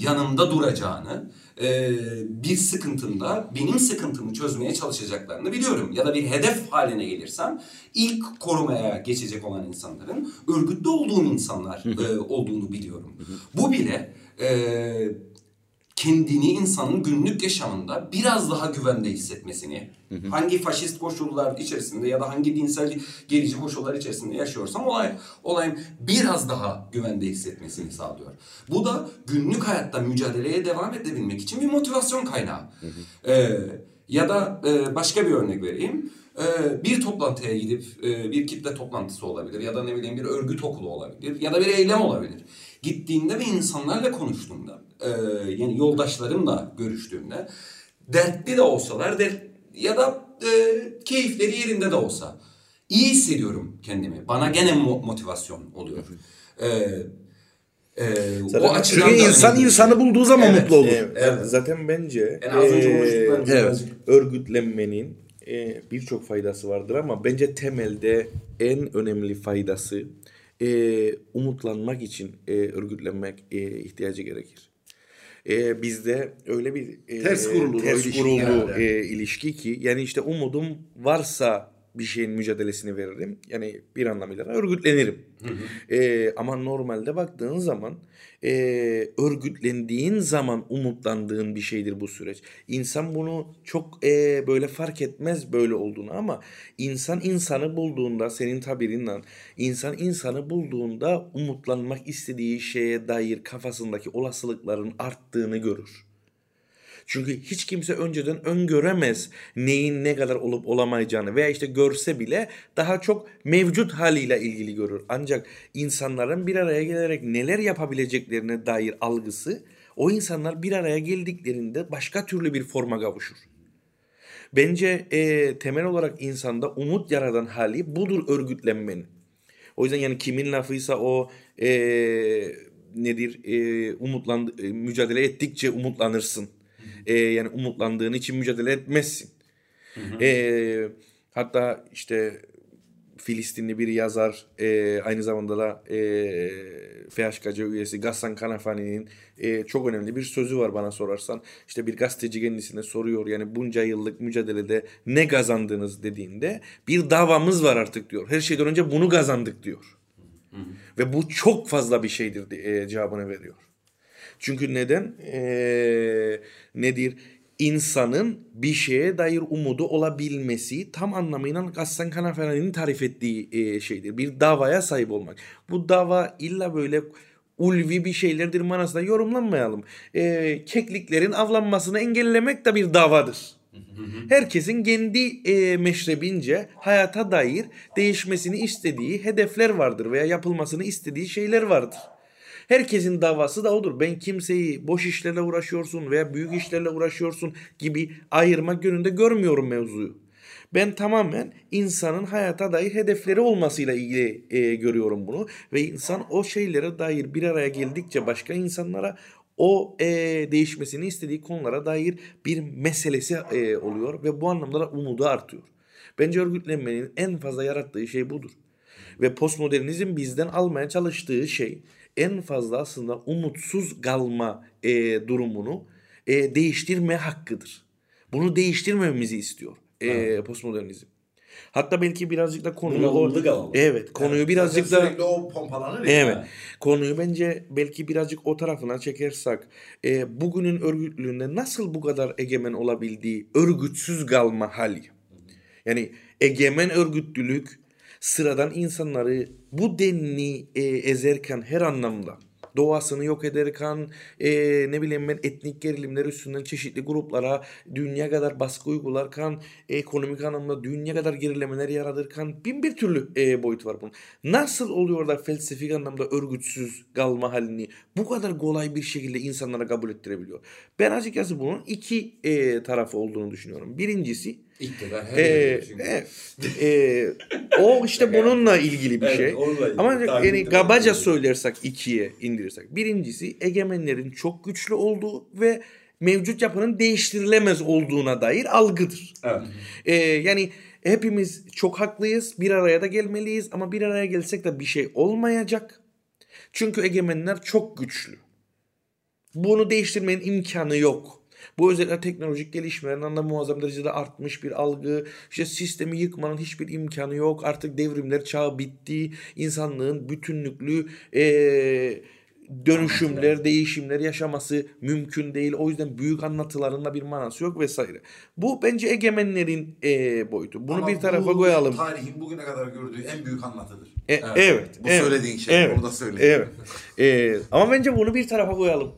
yanımda duracağını, e, bir sıkıntımda benim sıkıntımı çözmeye çalışacaklarını biliyorum. Ya da bir hedef haline gelirsem ilk korumaya geçecek olan insanların örgütlü olduğum insanlar e, olduğunu biliyorum. Bu bile e, kendini insanın günlük yaşamında biraz daha güvende hissetmesini, hangi faşist koşullar içerisinde ya da hangi dinsel gerici koşullar içerisinde yaşıyorsam olay, olayın biraz daha güvende hissetmesini sağlıyor. Bu da günlük hayatta mücadeleye devam edebilmek için bir motivasyon kaynağı. Ee, ya da e, başka bir örnek vereyim. Ee, bir toplantıya gidip e, bir kitle toplantısı olabilir ya da ne bileyim bir örgüt okulu olabilir ya da bir eylem olabilir. Gittiğinde ve insanlarla konuştuğumda e, yani yoldaşlarımla görüştüğümde dertli de olsalar dert, ya da e, keyifleri yerinde de olsa iyi hissediyorum kendimi. Bana gene mo- motivasyon oluyor. E, e, o Zaten açıdan Çünkü insan önemli. insanı bulduğu zaman Evet, mutlu olur. Evet, Evet. Zaten bence Yani az önce konuştuklarımız evet, örgütlenmenin eee, birçok faydası vardır ama bence temelde en önemli faydası eee, umutlanmak için eee, örgütlenmek eee, ihtiyacı gerekir. Eee, bizde öyle bir eee, Ters kurulu ters ilişki kurulu eee, ilişki ki yani işte umudum varsa bir şeyin mücadelesini veririm. Yani bir anlamıyla örgütlenirim. Ee, ama normalde baktığın zaman e, örgütlendiğin zaman umutlandığın bir şeydir bu süreç. İnsan bunu çok e, böyle fark etmez böyle olduğunu ama insan insanı bulduğunda senin tabirinle insan insanı bulduğunda umutlanmak istediği şeye dair kafasındaki olasılıkların arttığını görür. Çünkü hiç kimse önceden öngöremez neyin ne kadar olup olamayacağını veya işte görse bile daha çok mevcut haliyle ilgili görür. Ancak insanların bir araya gelerek neler yapabileceklerine dair algısı o insanlar bir araya geldiklerinde başka türlü bir forma kavuşur. Bence e, temel olarak insanda umut yaradan hali budur örgütlenmenin. O yüzden yani kimin lafıysa o e, nedir e, umutlandı, e, mücadele ettikçe umutlanırsın. E, yani umutlandığın için mücadele etmezsin. E, hatta işte Filistinli bir yazar e, aynı zamanda da e, FHKC üyesi Gassan Kanafani'nin e, çok önemli bir sözü var bana sorarsan. İşte bir gazeteci kendisine soruyor yani bunca yıllık mücadelede ne kazandınız dediğinde bir davamız var artık diyor. Her şeyden önce bunu kazandık diyor. Ve bu çok fazla bir şeydir diye, e, cevabını veriyor. Çünkü neden? Ee, nedir? İnsanın bir şeye dair umudu olabilmesi tam anlamıyla Gassan Kanafani'nin tarif ettiği e, şeydir. Bir davaya sahip olmak. Bu dava illa böyle ulvi bir şeylerdir manasında yorumlanmayalım. Ee, kekliklerin avlanmasını engellemek de bir davadır. Herkesin kendi e, meşrebince hayata dair değişmesini istediği hedefler vardır veya yapılmasını istediği şeyler vardır. Herkesin davası da odur. Ben kimseyi boş işlerle uğraşıyorsun veya büyük işlerle uğraşıyorsun gibi ayırmak yönünde görmüyorum mevzuyu. Ben tamamen insanın hayata dair hedefleri olmasıyla ilgili e, görüyorum bunu. Ve insan o şeylere dair bir araya geldikçe başka insanlara o e, değişmesini istediği konulara dair bir meselesi e, oluyor. Ve bu anlamda da umudu artıyor. Bence örgütlenmenin en fazla yarattığı şey budur. Ve postmodernizm bizden almaya çalıştığı şey en fazla aslında umutsuz kalma e, durumunu e, değiştirme hakkıdır. Bunu değiştirmememizi istiyor e, postmodernizm. Hatta belki birazcık da konuyu kalalım. Evet, konuyu Evet, birazcık da sürekli o pompalanır ya. Evet. Konuyu bence belki birazcık o tarafına çekersek e, bugünün örgütlülüğünde nasıl bu kadar egemen olabildiği örgütsüz kalma hali. Yani egemen örgütlülük sıradan insanları bu denli e, ezerken her anlamda doğasını yok ederken e, ne bileyim ben etnik gerilimler üstünden çeşitli gruplara dünya kadar baskı uygularken ekonomik anlamda dünya kadar gerilemeler yaratırken bin bir türlü e, boyut var bunun. Nasıl oluyor da felsefik anlamda örgütsüz kalma halini bu kadar kolay bir şekilde insanlara kabul ettirebiliyor? Ben açıkçası bunun iki e, tarafı olduğunu düşünüyorum. Birincisi İktidar her e, çünkü. e, e, o işte bununla ilgili bir Evet, şey. ilgili. Ama yani ettim. kabaca söylersek ikiye indirirsek. Birincisi egemenlerin çok güçlü olduğu ve mevcut yapının değiştirilemez olduğuna dair algıdır. Evet. Ee, yani hepimiz çok haklıyız. Bir araya da gelmeliyiz ama bir araya gelsek de bir şey olmayacak. Çünkü egemenler çok güçlü. Bunu değiştirmenin imkanı yok. Bu özellikle teknolojik gelişmelerin anda muazzam derecede artmış bir algı. İşte sistemi yıkmanın hiçbir imkanı yok. Artık devrimler çağı bitti. İnsanlığın bütünlüklü eee, dönüşümler, değişimler yaşaması mümkün değil. O yüzden büyük anlatıların da bir manası yok vesaire. Bu bence egemenlerin eee, boyutu. Bunu Ama bir tarafa bu koyalım. Tarihin bugüne kadar gördüğü en büyük anlatıdır. E, evet. Bu evet, söylediğin şey, Evet. orada söylediğin. Evet. Ee, ama bence bunu bir tarafa koyalım.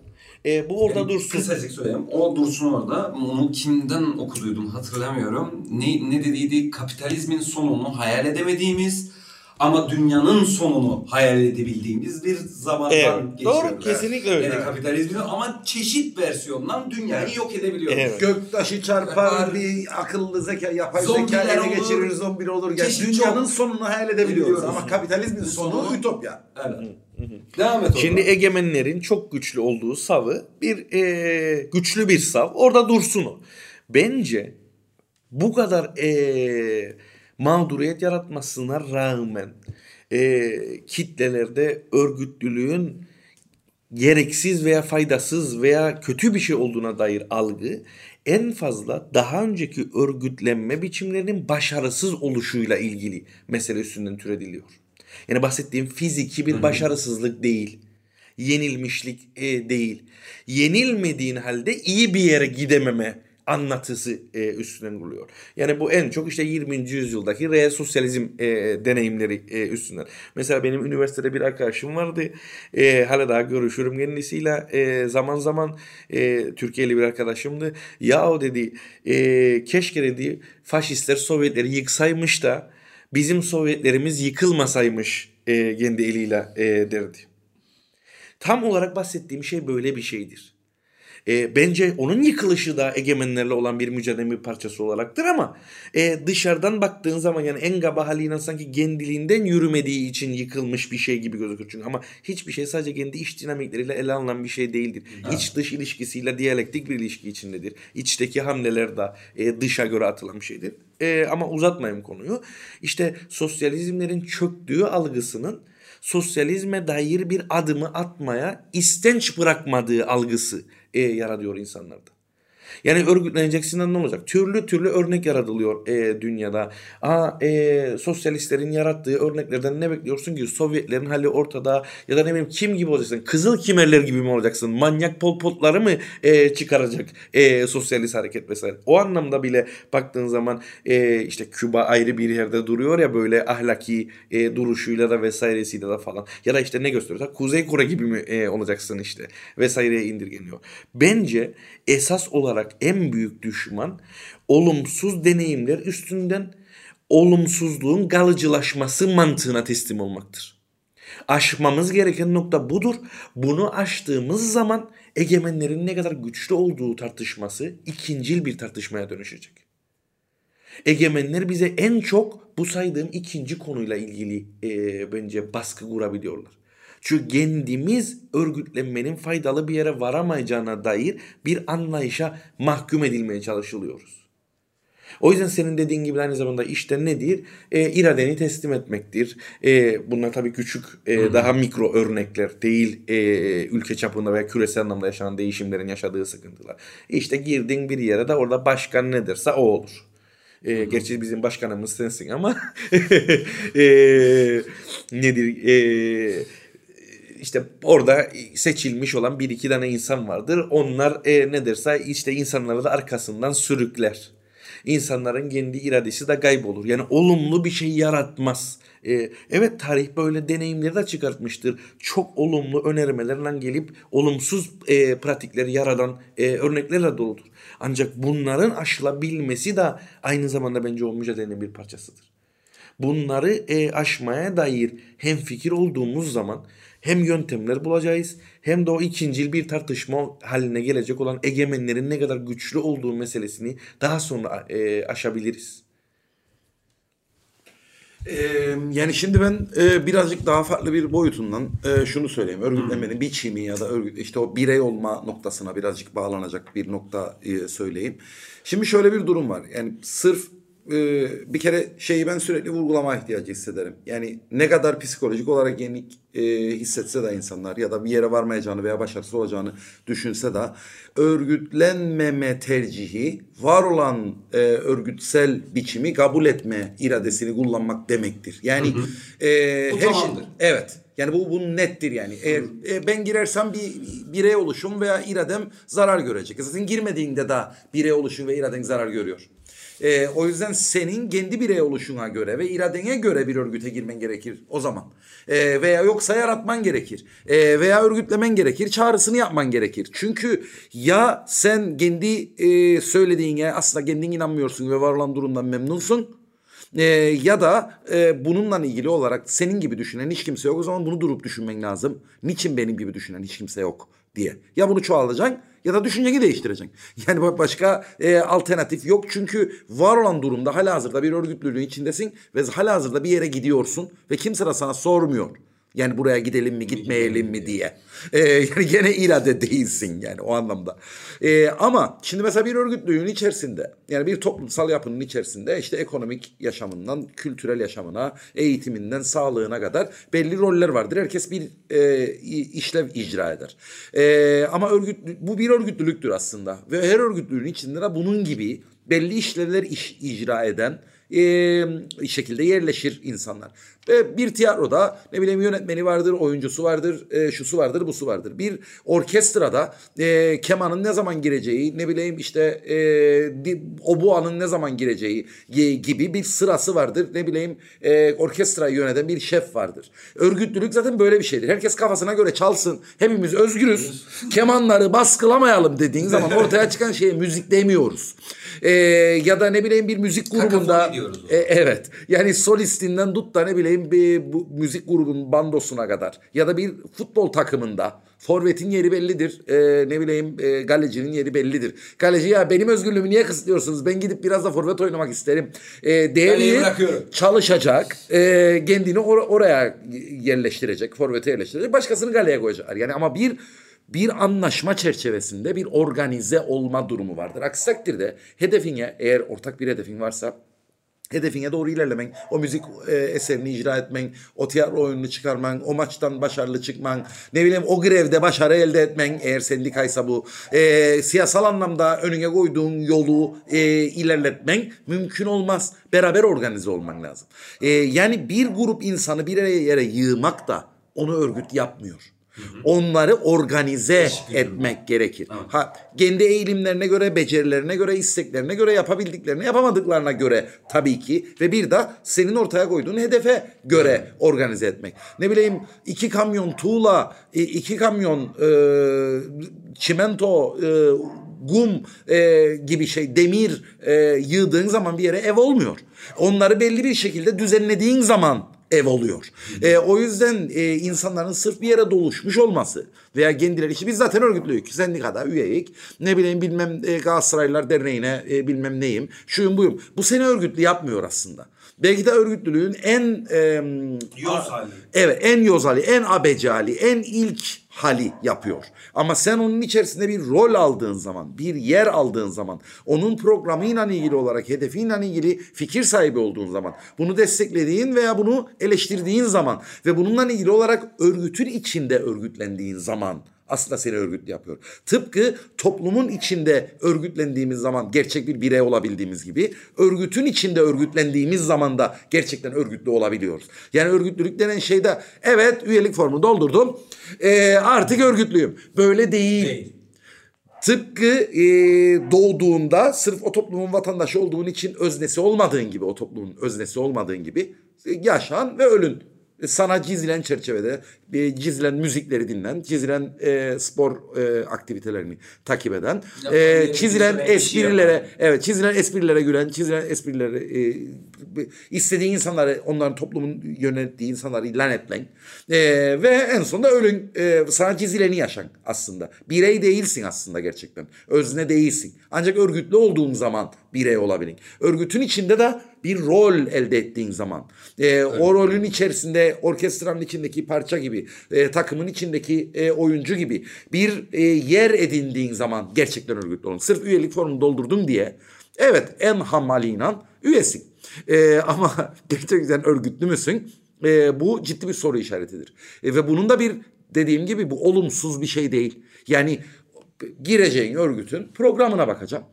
Ee, bu orada Yani dursun. Kısacık söyleyeyim. O dursun orada. Onu kimden okuduydum hatırlamıyorum. Ne, ne dediydi? Kapitalizmin sonunu hayal edemediğimiz ama dünyanın sonunu hayal edebildiğimiz bir zamandan Evet. geçiyoruz. Doğru, kesinlikle öyle. Yani kapitalizmin ama çeşit versiyondan dünyayı yok edebiliyoruz. Evet. Göktaşı çarpar, Çarpar. bir akıllı zeka, yapay zeka ele olur. geçirir, zombi olur. Yani dünyanın çok. sonunu hayal edebiliyoruz. Biliyoruz. Ama kapitalizmin sonu, Sonu- ütopya. Evet. Devam et orada. Şimdi egemenlerin çok güçlü olduğu savı bir e, güçlü bir sav. Orada dursun o. Bence bu kadar e, mağduriyet yaratmasına rağmen e, kitlelerde örgütlülüğün gereksiz veya faydasız veya kötü bir şey olduğuna dair algı en fazla daha önceki örgütlenme biçimlerinin başarısız oluşuyla ilgili mesele üstünden türediliyor. Yani bahsettiğim fiziki bir başarısızlık değil. Yenilmişlik e, değil. Yenilmediğin halde iyi bir yere gidememe anlatısı e, üstünden kuruluyor. Yani bu en çok işte 20. yüzyıldaki reel sosyalizm e, deneyimleri e, üstünden. Mesela benim üniversitede bir arkadaşım vardı. E, hala daha görüşürüm kendisiyle. E, zaman zaman e, Türkiye'li bir arkadaşımdı. Ya o dedi e, keşke dedi faşistler Sovyetleri yıksaymış da bizim Sovyetlerimiz yıkılmasaymış e, kendi eliyle e, derdi. Tam olarak bahsettiğim şey böyle bir şeydir. E, bence onun yıkılışı da egemenlerle olan bir mücadelenin bir parçası olaraktır ama e, dışarıdan baktığın zaman yani en kaba haliyle sanki kendiliğinden yürümediği için yıkılmış bir şey gibi gözükür çünkü ama hiçbir şey sadece kendi iç dinamikleriyle ele alınan bir şey değildir. İç dış ilişkisiyle diyalektik bir ilişki içindedir. İçteki hamleler de e, dışa göre atılan bir şeydir. E, ama uzatmayayım konuyu. İşte sosyalizmlerin çöktüğü algısının sosyalizme dair bir adımı atmaya istenç bırakmadığı algısı e, yaratıyor insanlarda. Yani örgütleneceksinden ne olacak? Türlü türlü örnek yaratılıyor e, dünyada. Aa, e, sosyalistlerin yarattığı örneklerden ne bekliyorsun ki? Sovyetlerin hali ortada ya da ne bileyim kim gibi olacaksın? Kızıl kimerler gibi mi olacaksın? Manyak polpotları mı e, çıkaracak e, sosyalist hareket vesaire? O anlamda bile baktığın zaman e, işte Küba ayrı bir yerde duruyor ya böyle ahlaki e, duruşuyla da vesairesiyle de falan. Ya da işte ne gösteriyorsa Kuzey Kore gibi mi e, olacaksın işte vesaireye indirgeniyor. Bence esas olarak en büyük düşman olumsuz deneyimler üstünden olumsuzluğun kalıcılaşması mantığına teslim olmaktır. Aşmamız gereken nokta budur. Bunu aştığımız zaman egemenlerin ne kadar güçlü olduğu tartışması ikincil bir tartışmaya dönüşecek. Egemenler bize en çok bu saydığım ikinci konuyla ilgili e, bence baskı kurabiliyorlar. Çünkü kendimiz örgütlenmenin faydalı bir yere varamayacağına dair bir anlayışa mahkum edilmeye çalışılıyoruz. O yüzden senin dediğin gibi aynı zamanda işte nedir? E, iradeni teslim etmektir. E, bunlar tabii küçük, e, daha mikro örnekler değil e, ülke çapında veya küresel anlamda yaşanan değişimlerin yaşadığı sıkıntılar. İşte girdin bir yere de orada başkan ne derse o olur. E, gerçi bizim başkanımız sensin ama *laughs* e, nedir? E, işte orada seçilmiş olan bir iki tane insan vardır. Onlar e, ne derse işte insanları da arkasından sürükler. İnsanların kendi iradesi de kaybolur. Yani olumlu bir şey yaratmaz. E, evet tarih böyle deneyimleri de çıkartmıştır. Çok olumlu önermelerle gelip olumsuz e, pratikleri yaradan e, örneklerle doludur. Ancak bunların aşılabilmesi de aynı zamanda bence o mücadelenin bir parçasıdır. Bunları e, aşmaya dair hem fikir olduğumuz zaman hem yöntemler bulacağız hem de o ikincil bir tartışma haline gelecek olan egemenlerin ne kadar güçlü olduğu meselesini daha sonra e, aşabiliriz. Ee, yani şimdi ben e, birazcık daha farklı bir boyutundan e, şunu söyleyeyim. Örgütlemenin biçimi ya da örgüt işte o birey olma noktasına birazcık bağlanacak bir nokta e, söyleyeyim. Şimdi şöyle bir durum var. Yani sırf e, bir kere şeyi ben sürekli vurgulama ihtiyacı hissederim. Yani ne kadar psikolojik olarak yenik e, hissetse de insanlar ya da bir yere varmayacağını veya başarısız olacağını düşünse de örgütlenmeme tercihi var olan e, örgütsel biçimi kabul etme iradesini kullanmak demektir. Yani E, Bu her şey tamamdır. evet. Yani bu bu nettir yani. Eğer e, ben girersem bir birey oluşum veya iradem zarar görecek. Zaten girmediğinde de birey oluşum ve iraden zarar görüyor. E, o yüzden senin kendi birey oluşuna göre ve iradene göre bir örgüte girmen gerekir o zaman. E, veya yoksa yaratman gerekir. E, veya örgütlemen gerekir. Çağrısını yapman gerekir. Çünkü ya sen kendi e, söylediğine aslında kendin inanmıyorsun ve var olan durumdan memnunsun. E, ya da e, bununla ilgili olarak senin gibi düşünen hiç kimse yok. O zaman bunu durup düşünmen lazım. Niçin benim gibi düşünen hiç kimse yok diye. Ya bunu çoğalacaksın ya da düşünceni değiştireceksin. Yani ba- başka e, alternatif yok. Çünkü var olan durumda halihazırda bir örgütlülüğün içindesin ve halihazırda bir yere gidiyorsun ve kimse de sana sormuyor. Yani buraya gidelim mi gitmeyelim mi diye. Ee, yani gene irade değilsin yani o anlamda. Ee, ama şimdi mesela bir örgütlüğün içerisinde yani bir toplumsal yapının içerisinde işte ekonomik yaşamından kültürel yaşamına, eğitiminden sağlığına kadar belli roller vardır. Herkes bir e, işlev icra eder. E, ama örgütlü, bu bir örgütlülüktür aslında. Ve her örgütlülüğün içinde de bunun gibi belli işlevler iş, icra eden e, şekilde yerleşir insanlar. Ve bir tiyatroda ne bileyim yönetmeni vardır, oyuncusu vardır, e, şusu vardır, busu vardır. Bir orkestrada e, kemanın ne zaman gireceği, ne bileyim işte e, obuanın ne zaman gireceği gibi bir sırası vardır. Ne bileyim e, orkestrayı yöneten bir şef vardır. Örgütlülük zaten böyle bir şeydir. Herkes kafasına göre çalsın. Hepimiz özgürüz. Kemanları baskılamayalım dediğin zaman ortaya çıkan şeye müzik demiyoruz. E, ya da ne bileyim bir müzik grubunda e, evet. Yani solistinden tut da ne bileyim bir bu, müzik grubunun bandosuna kadar ya da bir futbol takımında forvetin yeri bellidir. E, ne bileyim e, galecinin yeri bellidir. Galeci ya benim özgürlüğümü niye kısıtlıyorsunuz? Ben gidip biraz da forvet oynamak isterim. E, değerli çalışacak. E, kendini or- oraya yerleştirecek. Forvete yerleştirecek. Başkasını galeye koyacak. Yani ama bir bir anlaşma çerçevesinde bir organize olma durumu vardır. Aksi takdirde hedefine eğer ortak bir hedefin varsa hedefine doğru ilerlemen, o müzik e, eserini icra etmen, o tiyatro oyununu çıkarman, o maçtan başarılı çıkman, ne bileyim o grevde başarı elde etmen eğer sendikaysa bu, e, siyasal anlamda önüne koyduğun yolu e, ilerletmen mümkün olmaz. Beraber organize olman lazım. E, yani bir grup insanı bir yere yığmak da onu örgüt yapmıyor. Onları organize etmek gerekir. Evet. Ha kendi eğilimlerine göre, becerilerine göre, isteklerine göre, yapabildiklerine, yapamadıklarına göre tabii ki ve bir de senin ortaya koyduğun hedefe göre evet. organize etmek. Ne bileyim iki kamyon tuğla, iki kamyon e, çimento, e, gum e, gibi şey demir e, yığdığın zaman bir yere ev olmuyor. Onları belli bir şekilde düzenlediğin zaman ev oluyor. E, o yüzden e, insanların sırf bir yere doluşmuş olması veya kendileri işte biz zaten örgütlüyük. Sendikada üyeyik. Ne bileyim bilmem e, Galatasaraylılar Derneği'ne e, bilmem neyim. Şuyum buyum. Bu seni örgütlü yapmıyor aslında. Belki de örgütlülüğün en e, yoz hali. Evet en yoz hali, en abecali, en ilk hali yapıyor. Ama sen onun içerisinde bir rol aldığın zaman, bir yer aldığın zaman, onun programıyla ilgili olarak, hedefiyle ilgili fikir sahibi olduğun zaman, bunu desteklediğin veya bunu eleştirdiğin zaman ve bununla ilgili olarak örgütün içinde örgütlendiğin zaman aslında seni örgütlü yapıyor. Tıpkı toplumun içinde örgütlendiğimiz zaman gerçek bir birey olabildiğimiz gibi örgütün içinde örgütlendiğimiz zaman da gerçekten örgütlü olabiliyoruz. Yani örgütlülük denen şey de evet üyelik formu doldurdum ee, artık örgütlüyüm. Böyle değil. değil. Tıpkı e, doğduğunda sırf o toplumun vatandaşı olduğun için öznesi olmadığın gibi o toplumun öznesi olmadığın gibi yaşan ve ölün sana çizilen çerçevede bir çizilen müzikleri dinlen, çizilen e, spor e, aktivitelerini takip eden, e, çizilen şey esprilere, evet çizilen esprilere gülen, çizilen esprilere e, istediği insanları, onların toplumun yönettiği insanları ilan etmen e, ve en sonunda ölün e, sana çizileni yaşan aslında. Birey değilsin aslında gerçekten. Özne değilsin. Ancak örgütlü olduğun zaman birey olabilin. Örgütün içinde de bir rol elde ettiğin zaman e, evet. o rolün içerisinde orkestranın içindeki parça gibi e, takımın içindeki e, oyuncu gibi bir e, yer edindiğin zaman gerçekten örgütlü olun. Sırf üyelik formunu doldurdun diye evet en hamaliyle üyesin. E, *laughs* ama gerçekten örgütlü müsün? E, bu ciddi bir soru işaretidir. E, ve bunun da bir dediğim gibi bu olumsuz bir şey değil. Yani gireceğin örgütün programına bakacağım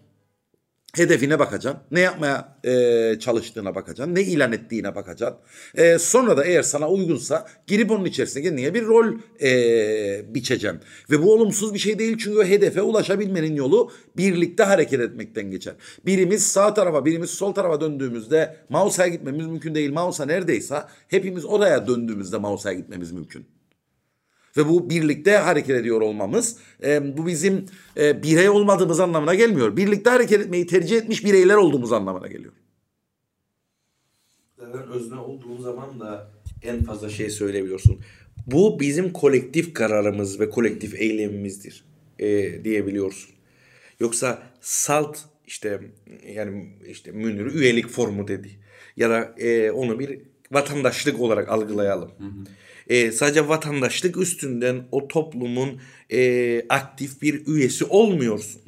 hedefine bakacaksın. Ne yapmaya e, çalıştığına bakacaksın. Ne ilan ettiğine bakacaksın. E, sonra da eğer sana uygunsa girip onun içerisine kendine bir rol e, biçeceksin. Ve bu olumsuz bir şey değil çünkü o hedefe ulaşabilmenin yolu birlikte hareket etmekten geçer. Birimiz sağ tarafa birimiz sol tarafa döndüğümüzde Mausa'ya gitmemiz mümkün değil. Mausa neredeyse hepimiz oraya döndüğümüzde Mausa'ya gitmemiz mümkün. Ve bu birlikte hareket ediyor olmamız e, bu bizim e, birey olmadığımız anlamına gelmiyor. Birlikte hareket etmeyi tercih etmiş bireyler olduğumuz anlamına geliyor. Zaten özne olduğun zaman da en fazla şey söyleyebiliyorsun. Bu bizim kolektif kararımız ve kolektif eylemimizdir e, diyebiliyorsun. Yoksa salt işte yani işte Münir üyelik formu dedi. Ya da e, onu bir vatandaşlık olarak algılayalım. Hı hı. E, sadece vatandaşlık üstünden o toplumun e, aktif bir üyesi olmuyorsun.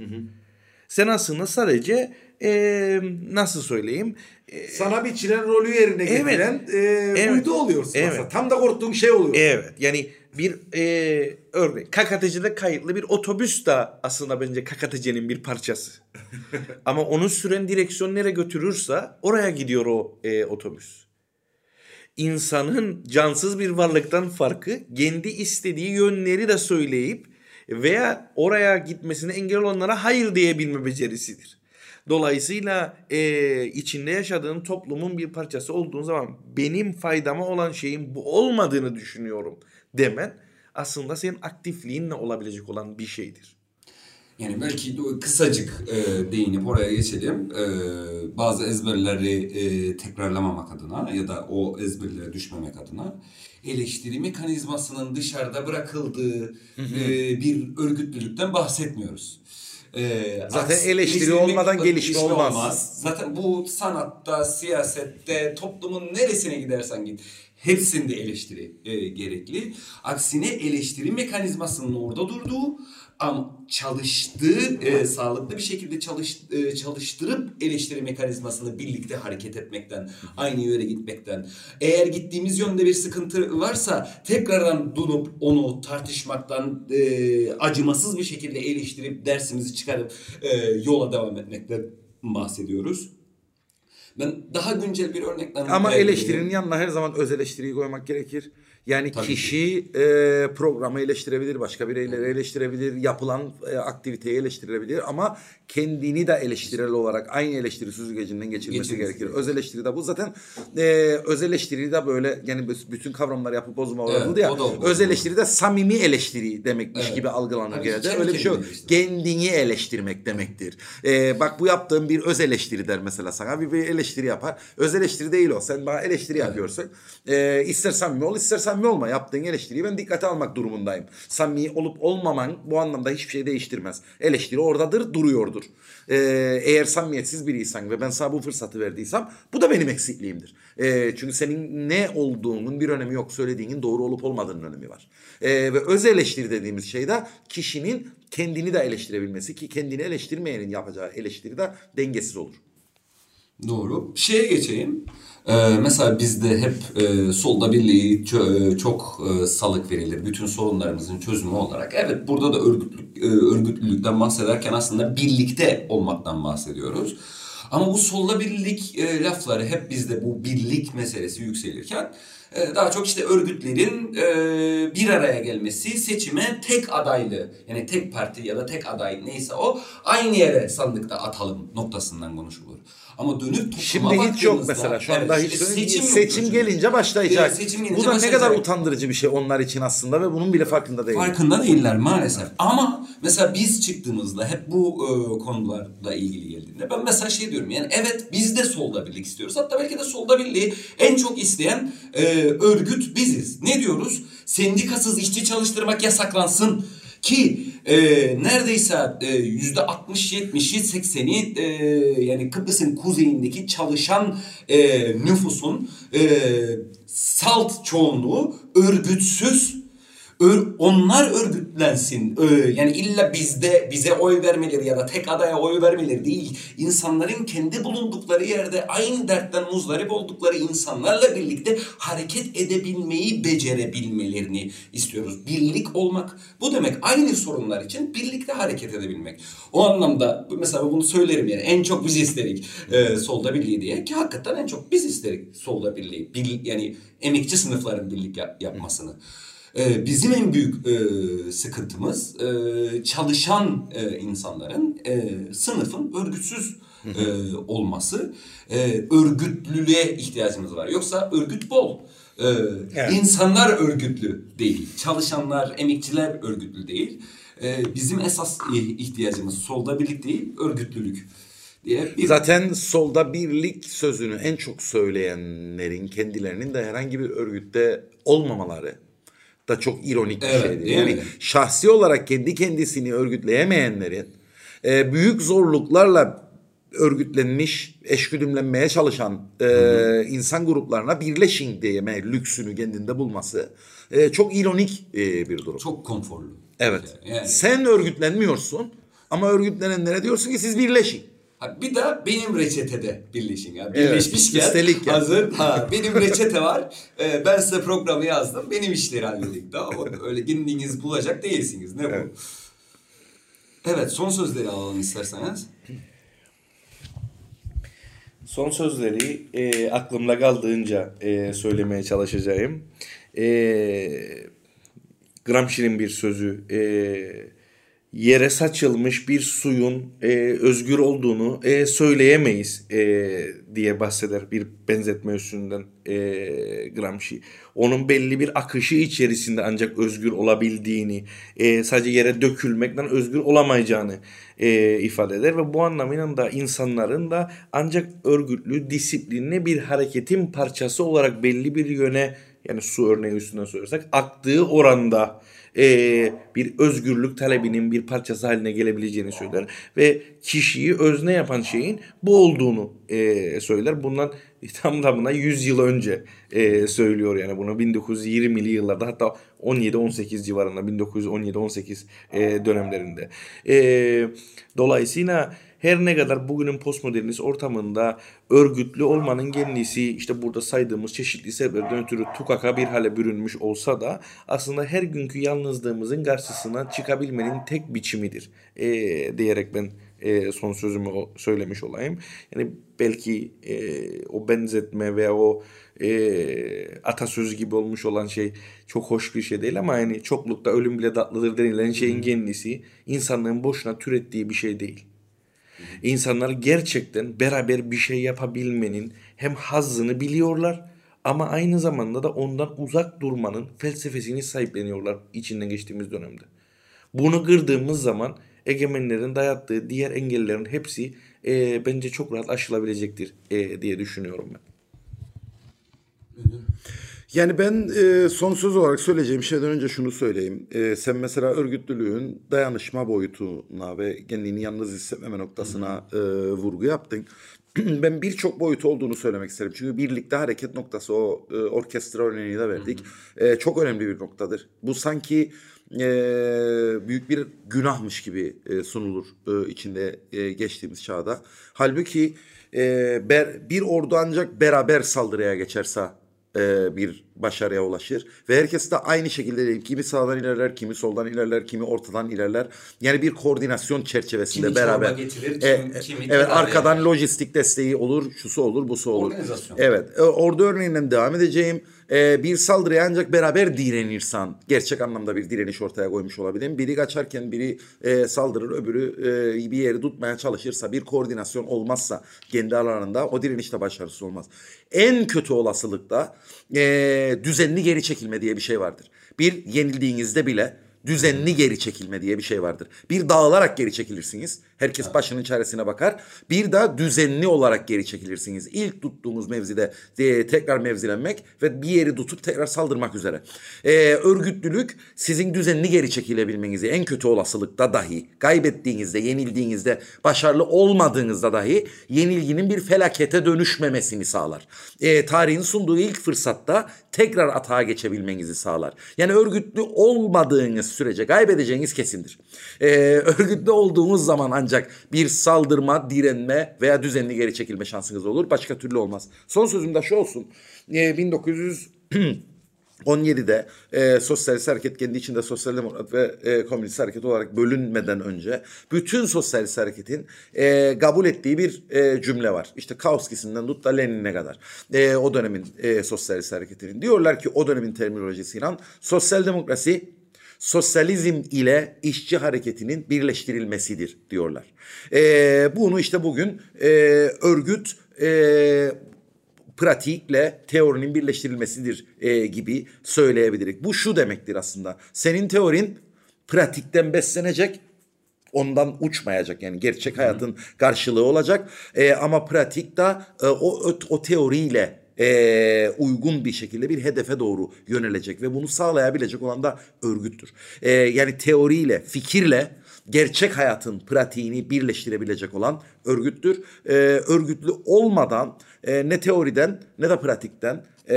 Sen aslında sadece e, nasıl söyleyeyim e, Sana biçilen rolü yerine Evet. getiren e, Evet. uydu oluyorsun Evet. aslında. Tam da korktuğun şey oluyor. Evet yani bir e, örnek KKTC'de kayıtlı bir otobüs de aslında bence KKTC'nin bir parçası. *laughs* Ama onu süren direksiyon nereye götürürse oraya gidiyor o e, otobüs. İnsanın cansız bir varlıktan farkı kendi istediği yönleri de söyleyip veya oraya gitmesine engel olanlara hayır diyebilme becerisidir. Dolayısıyla e, içinde yaşadığın toplumun bir parçası olduğun zaman benim faydama olan şeyin bu olmadığını düşünüyorum demen aslında senin aktifliğinle olabilecek olan bir şeydir. Yani belki de kısacık e, değinip oraya geçelim. E, bazı ezberleri e, tekrarlamamak adına ya da o ezberlere düşmemek adına eleştiri mekanizmasının dışarıda bırakıldığı e, bir örgütlülükten bahsetmiyoruz. E, Zaten aks- eleştiri olmadan gelişme gelişme olmaz. Zaten bu sanatta, siyasette, toplumun neresine gidersen git hepsinde eleştiri e, gerekli. Aksine eleştiri mekanizmasının orada durduğu ama çalıştığı, e, sağlıklı bir şekilde çalış, e, çalıştırıp eleştiri mekanizmasını birlikte hareket etmekten, aynı yöre gitmekten. Eğer gittiğimiz yönde bir sıkıntı varsa tekrardan durup onu tartışmaktan, e, acımasız bir şekilde eleştirip dersimizi çıkarıp e, yola devam etmekten bahsediyoruz. Ben daha güncel bir örnekten... Ama eleştirinin yanına her zaman öz eleştiriyi koymak gerekir. Yani Tabii kişi e, programı eleştirebilir, başka bireyleri eleştirebilir, yapılan e, aktiviteyi eleştirebilir ama kendini de eleştirel olarak aynı eleştiri süzgecinden geçirmesi Geçirmesi gerekir. gerekir. Öz eleştiri de bu zaten e, öz eleştiri de böyle yani b- bütün kavramları yapıp bozma Evet, vardı ya. o da o. öz eleştiri de samimi eleştiri demekmiş Evet. gibi algılanır Tabii, genelde. kendi Öyle bir şey yok. eleştirmek. Kendini eleştirmek demektir. E, bak bu yaptığım bir öz eleştiri der mesela sana. Bir, bir eleştiri yapar. Öz eleştiri değil o. Sen bana eleştiri yapıyorsun. E, ister samimi ol ister samimi olma. Yaptığın eleştiriyi ben dikkate almak durumundayım. Samimi olup olmaman bu anlamda hiçbir şey değiştirmez. Eleştiri oradadır, duruyordur. E, eğer samimiyetsiz biriysen ve ben sana bu fırsatı verdiysem bu da benim eksikliğimdir. E, çünkü senin ne olduğunun bir önemi yok. Söylediğinin doğru olup olmadığının önemi var. E, ve öz eleştiri dediğimiz şey de kişinin kendini de eleştirebilmesi ki kendini eleştirmeyenin yapacağı eleştiri de dengesiz olur. Doğru. Şeye geçeyim. Ee, mesela bizde hep e, solda birliği çö- e, çok e, salık verilir. Bütün sorunlarımızın çözümü olarak. Evet burada da örgütlülük, e, örgütlülükten bahsederken aslında birlikte olmaktan bahsediyoruz. Ama bu solda birlik e, lafları hep bizde bu birlik meselesi yükselirken e, daha çok işte örgütlerin e, bir araya gelmesi, seçime tek adaylı yani tek parti ya da tek aday neyse o aynı yere sandıkta atalım noktasından konuşulur. Ama dönüp topluma Şimdi hiç yok mesela şu Evet, anda hiç işte seçim, seçim gelince başlayacak. Evet, seçim gelince Bu da ne başlayacak. kadar utandırıcı bir şey onlar için aslında ve bunun bile farkında değil. Farkında değiller maalesef. Ama mesela biz çıktığımızda hep bu e, konularla ilgili geldiğinde ben mesela şey diyorum yani evet biz de solda birlik istiyoruz. Hatta belki de solda birliği en çok isteyen e, örgüt biziz. Ne diyoruz? Sendikasız işçi çalıştırmak yasaklansın ki e, neredeyse e, yüzde 60-70'i 80'i e, yani Kıbrıs'ın kuzeyindeki çalışan e, nüfusun e, salt çoğunluğu örgütsüz Ör- onlar örgütlensin. Yani illa bizde bize oy vermeleri ya da tek adaya oy vermeleri değil. İnsanların kendi bulundukları yerde aynı dertten muzdarip oldukları insanlarla birlikte hareket edebilmeyi becerebilmelerini istiyoruz. Birlik olmak bu demek aynı sorunlar için birlikte hareket edebilmek. O anlamda mesela bunu söylerim yani en çok biz isterik e, solda birliği diye ki hakikaten en çok biz isterik solda birliği. Bir, yani emekçi sınıfların birlik yap- yapmasını. Ee, bizim en büyük e, sıkıntımız e, çalışan e, insanların e, sınıfın örgütsüz e, olması. E, örgütlülüğe ihtiyacımız var. Yoksa örgüt bol. Evet. İnsanlar örgütlü değil. Çalışanlar, emekçiler örgütlü değil. Bizim esas ihtiyacımız solda birlik değil, örgütlülük diye bir Zaten solda birlik sözünü en çok söyleyenlerin kendilerinin de herhangi bir örgütte olmamaları da çok ironik bir Evet, şeydir. Yani mi? şahsi olarak kendi kendisini örgütleyemeyenlerin e, büyük zorluklarla örgütlenmiş, eşgüdümlenmeye çalışan e, insan gruplarına birleşin diyeme lüksünü kendinde bulması e, çok ironik e, bir durum. Çok konforlu. Evet. Yani, Sen örgütlenmiyorsun ama örgütlenenlere diyorsun ki siz birleşin. Ha, bir de benim reçetede birleşin ya. Evet, Birleşmişken üstelik yani. hazır. Ha, *laughs* benim reçete var. Ee, ben size programı yazdım. Benim işleri halledik. Mı? Öyle kendiniz bulacak değilsiniz. Ne bu? Evet. Evet son sözleri alalım isterseniz. Son sözleri e, aklımda kaldığınca e, söylemeye çalışacağım. E, Gramsci'nin bir sözü. E, yere saçılmış bir suyun e, özgür olduğunu e, söyleyemeyiz e, diye bahseder bir benzetme üstünden e, Gramsci. Onun belli bir akışı içerisinde ancak özgür olabildiğini, e, sadece yere dökülmekten özgür olamayacağını e, ifade eder ve bu anlamıyla da insanların da ancak örgütlü, disiplinli bir hareketin parçası olarak belli bir yöne yani su örneği üstünden söylersek aktığı oranda e, bir özgürlük talebinin bir parçası haline gelebileceğini söyler ve kişiyi özne yapan şeyin bu olduğunu e, söyler. Bundan *laughs* tam tamına 100 yıl önce e, söylüyor yani bunu 1920'li yıllarda hatta 17-18 civarında 1917-18 e, dönemlerinde. E, dolayısıyla her ne kadar bugünün postmodernist ortamında örgütlü olmanın kendisi işte burada saydığımız çeşitli sebeplerden ötürü tukaka bir hale bürünmüş olsa da aslında her günkü yalnızlığımızın karşısına çıkabilmenin tek biçimidir e, diyerek ben e, son sözümü söylemiş olayım. Yani belki e, o benzetme veya o e, atasözü gibi olmuş olan şey çok hoş bir şey değil ama yani çoklukta ölüm bile tatlıdır denilen şeyin kendisi insanlığın boşuna türettiği bir şey değil. İnsanlar gerçekten beraber bir şey yapabilmenin hem hazzını biliyorlar ama aynı zamanda da ondan uzak durmanın felsefesini sahipleniyorlar içinden geçtiğimiz dönemde. Bunu kırdığımız zaman egemenlerin dayattığı diğer engellerin hepsi e, bence çok rahat aşılabilecektir e, diye düşünüyorum ben. Yani ben e, son söz olarak söyleyeceğim şeyden önce şunu söyleyeyim. E, sen mesela örgütlülüğün dayanışma boyutuna ve kendini yalnız hissetmeme noktasına e, vurgu yaptın. *clears throat* ben birçok boyutu olduğunu söylemek isterim. Çünkü birlikte hareket noktası o e, orkestra örneğini de verdik. E, çok önemli bir noktadır. Bu sanki e, büyük bir günahmış gibi e, sunulur e, içinde e, geçtiğimiz çağda. Halbuki e, ber, bir ordu ancak beraber saldırıya geçerse e, bir başarıya ulaşır. Ve herkes de aynı şekilde değil. Kimi sağdan ilerler, kimi soldan ilerler, kimi ortadan ilerler. Yani bir koordinasyon çerçevesinde Kimi beraber. getirir, kimi- e, kimi evet arkadan eder. lojistik desteği olur, şusu olur, busu olur. Organizasyon. Evet. e, Ordu örneğinden devam edeceğim. E, bir saldırıya ancak beraber direnirsen gerçek anlamda bir direniş ortaya koymuş olabilirim. Biri kaçarken biri e, saldırır, öbürü e, bir yeri tutmaya çalışırsa, bir koordinasyon olmazsa kendi alanında o direniş de başarısız olmaz. En kötü olasılıkta e, düzenli geri çekilme diye bir şey vardır. Bir yenildiğinizde bile düzenli geri çekilme diye bir şey vardır. Bir dağılarak geri çekilirsiniz. Herkes başının çaresine bakar. Bir de düzenli olarak geri çekilirsiniz. İlk tuttuğunuz mevzide e, tekrar mevzilenmek ve bir yeri tutup tekrar saldırmak üzere. E, örgütlülük sizin düzenli geri çekilebilmenizi en kötü olasılıkta dahi kaybettiğinizde, yenildiğinizde, başarılı olmadığınızda dahi yenilginin bir felakete dönüşmemesini sağlar. E, tarihin sunduğu ilk fırsatta tekrar atağa geçebilmenizi sağlar. Yani örgütlü olmadığınız sürece kaybedeceğiniz kesindir. E, örgütlü olduğunuz zaman ancak bir saldırma, direnme veya düzenli geri çekilme şansınız olur. Başka türlü olmaz. Son sözüm de şu olsun. E, 1900 17'de e, sosyalist hareket kendi içinde sosyal demokrat ve e, komünist hareket olarak bölünmeden önce bütün sosyalist hareketin e, kabul ettiği bir e, cümle var. İşte Kautsky'sinden tut da Lenin'e kadar. E, o dönemin e, sosyalist hareketinin. Diyorlar ki o dönemin terminolojisiyle sosyal demokrasi sosyalizm ile işçi hareketinin birleştirilmesidir diyorlar. E, bunu işte bugün e, örgüt e, pratikle teorinin birleştirilmesidir e, gibi söyleyebiliriz. Bu şu demektir aslında. Senin teorin pratikten beslenecek, ondan uçmayacak yani gerçek hayatın karşılığı olacak. E, ama pratik de e, o, o, o teoriyle e, uygun bir şekilde bir hedefe doğru yönelecek ve bunu sağlayabilecek olan da örgüttür. E, yani teoriyle, fikirle gerçek hayatın pratiğini birleştirebilecek olan örgüttür. Ee, örgütlü olmadan e, ne teoriden ne de pratikten e,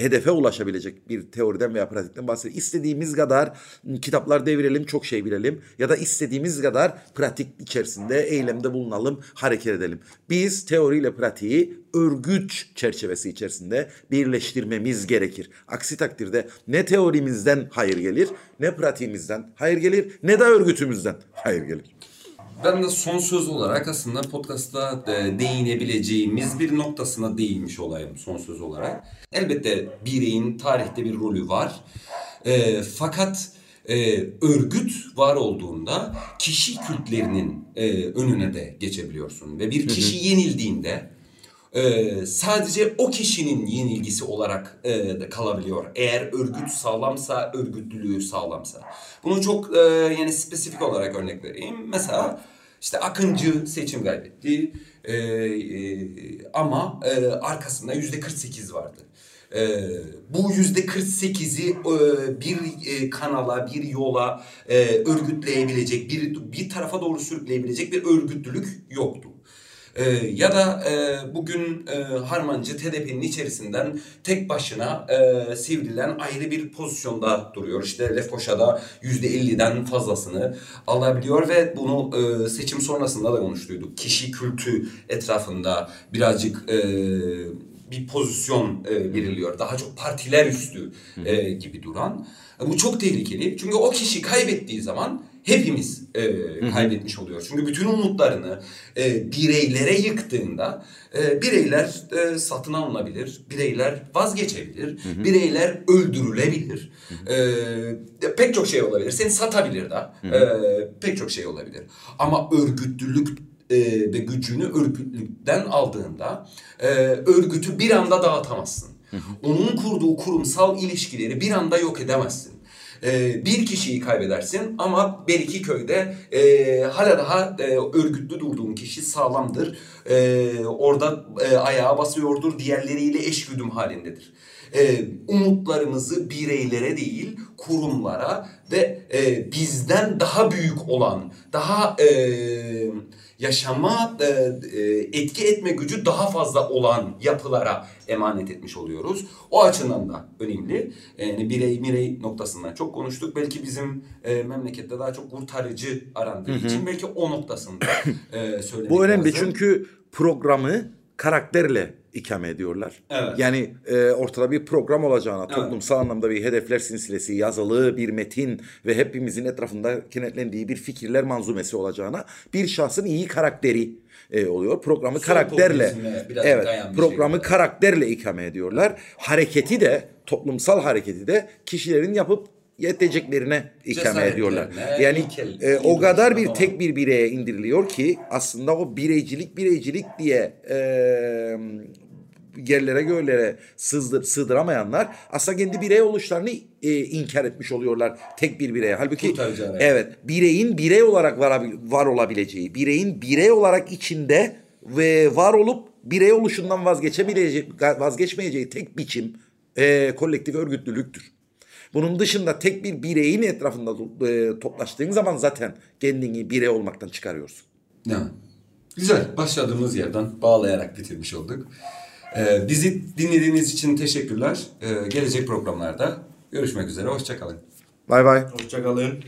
hedefe ulaşabilecek bir teoriden veya pratikten bahsediyor. İstediğimiz kadar kitaplar devirelim, çok şey bilelim ya da istediğimiz kadar pratik içerisinde eylemde bulunalım, hareket edelim. Biz teoriyle pratiği örgüt çerçevesi içerisinde birleştirmemiz gerekir. Aksi takdirde ne teorimizden hayır gelir, ne pratiğimizden hayır gelir, ne de örgütümüzden hayır gelir. Ben de son söz olarak aslında podcast'ta e, değinebileceğimiz bir noktasına değinmiş olayım son söz olarak. Elbette bireyin tarihte bir rolü var. E, fakat e, örgüt var olduğunda kişi kültlerinin e, önüne de geçebiliyorsun. Ve bir kişi yenildiğinde e, sadece o kişinin yenilgisi olarak e, de kalabiliyor. Eğer örgüt sağlamsa, örgütlülüğü sağlamsa. Bunu çok e, yani spesifik olarak örnek vereyim. Mesela işte Akıncı seçim kaybetti E, e, ama e, arkasında yüzde 48 vardı. E, bu yüzde 48'i e, bir e, kanala, bir yola e, örgütleyebilecek, bir bir tarafa doğru sürükleyebilecek bir örgütlülük yoktu. Ee, ya da e, bugün e, Harmancı TDP'nin içerisinden tek başına e, sivrilen ayrı bir pozisyonda duruyor. İşte Lefkoşa'da %50'den fazlasını alabiliyor ve bunu e, seçim sonrasında da konuştuyduk. Kişi kültü etrafında birazcık e, bir pozisyon e, veriliyor. Daha çok partiler üstü e, gibi duran. E, bu çok tehlikeli. Çünkü o kişi kaybettiği zaman hepimiz e, kaybetmiş oluyor. Çünkü bütün umutlarını e, bireylere yıktığında e, bireyler e, satın alınabilir, bireyler vazgeçebilir, bireyler öldürülebilir. E, pek çok şey olabilir. Seni satabilir de. E, pek çok şey olabilir. Ama örgütlülük e, ve gücünü örgütlülükten aldığında e, örgütü bir anda dağıtamazsın. Onun kurduğu kurumsal ilişkileri bir anda yok edemezsin. E, bir kişiyi kaybedersin ama belki köyde e, hala daha e, örgütlü durduğun kişi sağlamdır. E, orada e, ayağa basıyordur, diğerleriyle eşgüdüm halindedir. E, umutlarımızı bireylere değil kurumlara ve e, bizden daha büyük olan, daha e, yaşama e, e, etki etme gücü daha fazla olan yapılara emanet etmiş oluyoruz. O açıdan da önemli. Yani birey mirey noktasından çok konuştuk. Belki bizim e, memlekette daha çok kurtarıcı arandığı için belki o noktasında e, söylemek Bu önemli lazım. çünkü programı karakterle ikame ediyorlar. Evet. Yani e, ortada bir program olacağına, Evet. toplumsal anlamda bir hedefler silsilesi, yazılı bir metin ve hepimizin etrafında kenetlendiği bir fikirler manzumesi olacağına bir şahsın iyi karakteri e, oluyor. Programı Sol karakterle evet, programı şeyler. karakterle ikame ediyorlar. Hareketi de toplumsal hareketi de kişilerin yapıp yeteceklerine ikame ediyorlar. Yani ilkel- e, o kadar bir tek bir bireye indiriliyor ki aslında o bireycilik bireycilik diye e, yerlere göğlere sızdır, sığdıramayanlar aslında kendi birey oluşlarını e, inkar etmiş oluyorlar tek bir bireye. Halbuki evet bireyin birey olarak varabil, var olabileceği, bireyin birey olarak içinde ve var olup birey oluşundan vazgeçebileceği, vazgeçmeyeceği tek biçim e, kolektif örgütlülüktür. Bunun dışında tek bir bireyin etrafında e, toplaştığın zaman zaten kendini birey olmaktan çıkarıyorsun. Ya. Güzel. Başladığımız yerden bağlayarak bitirmiş olduk. Ee, bizi dinlediğiniz için teşekkürler. Ee, gelecek programlarda görüşmek üzere. Hoşçakalın. Bay bay. Hoşçakalın.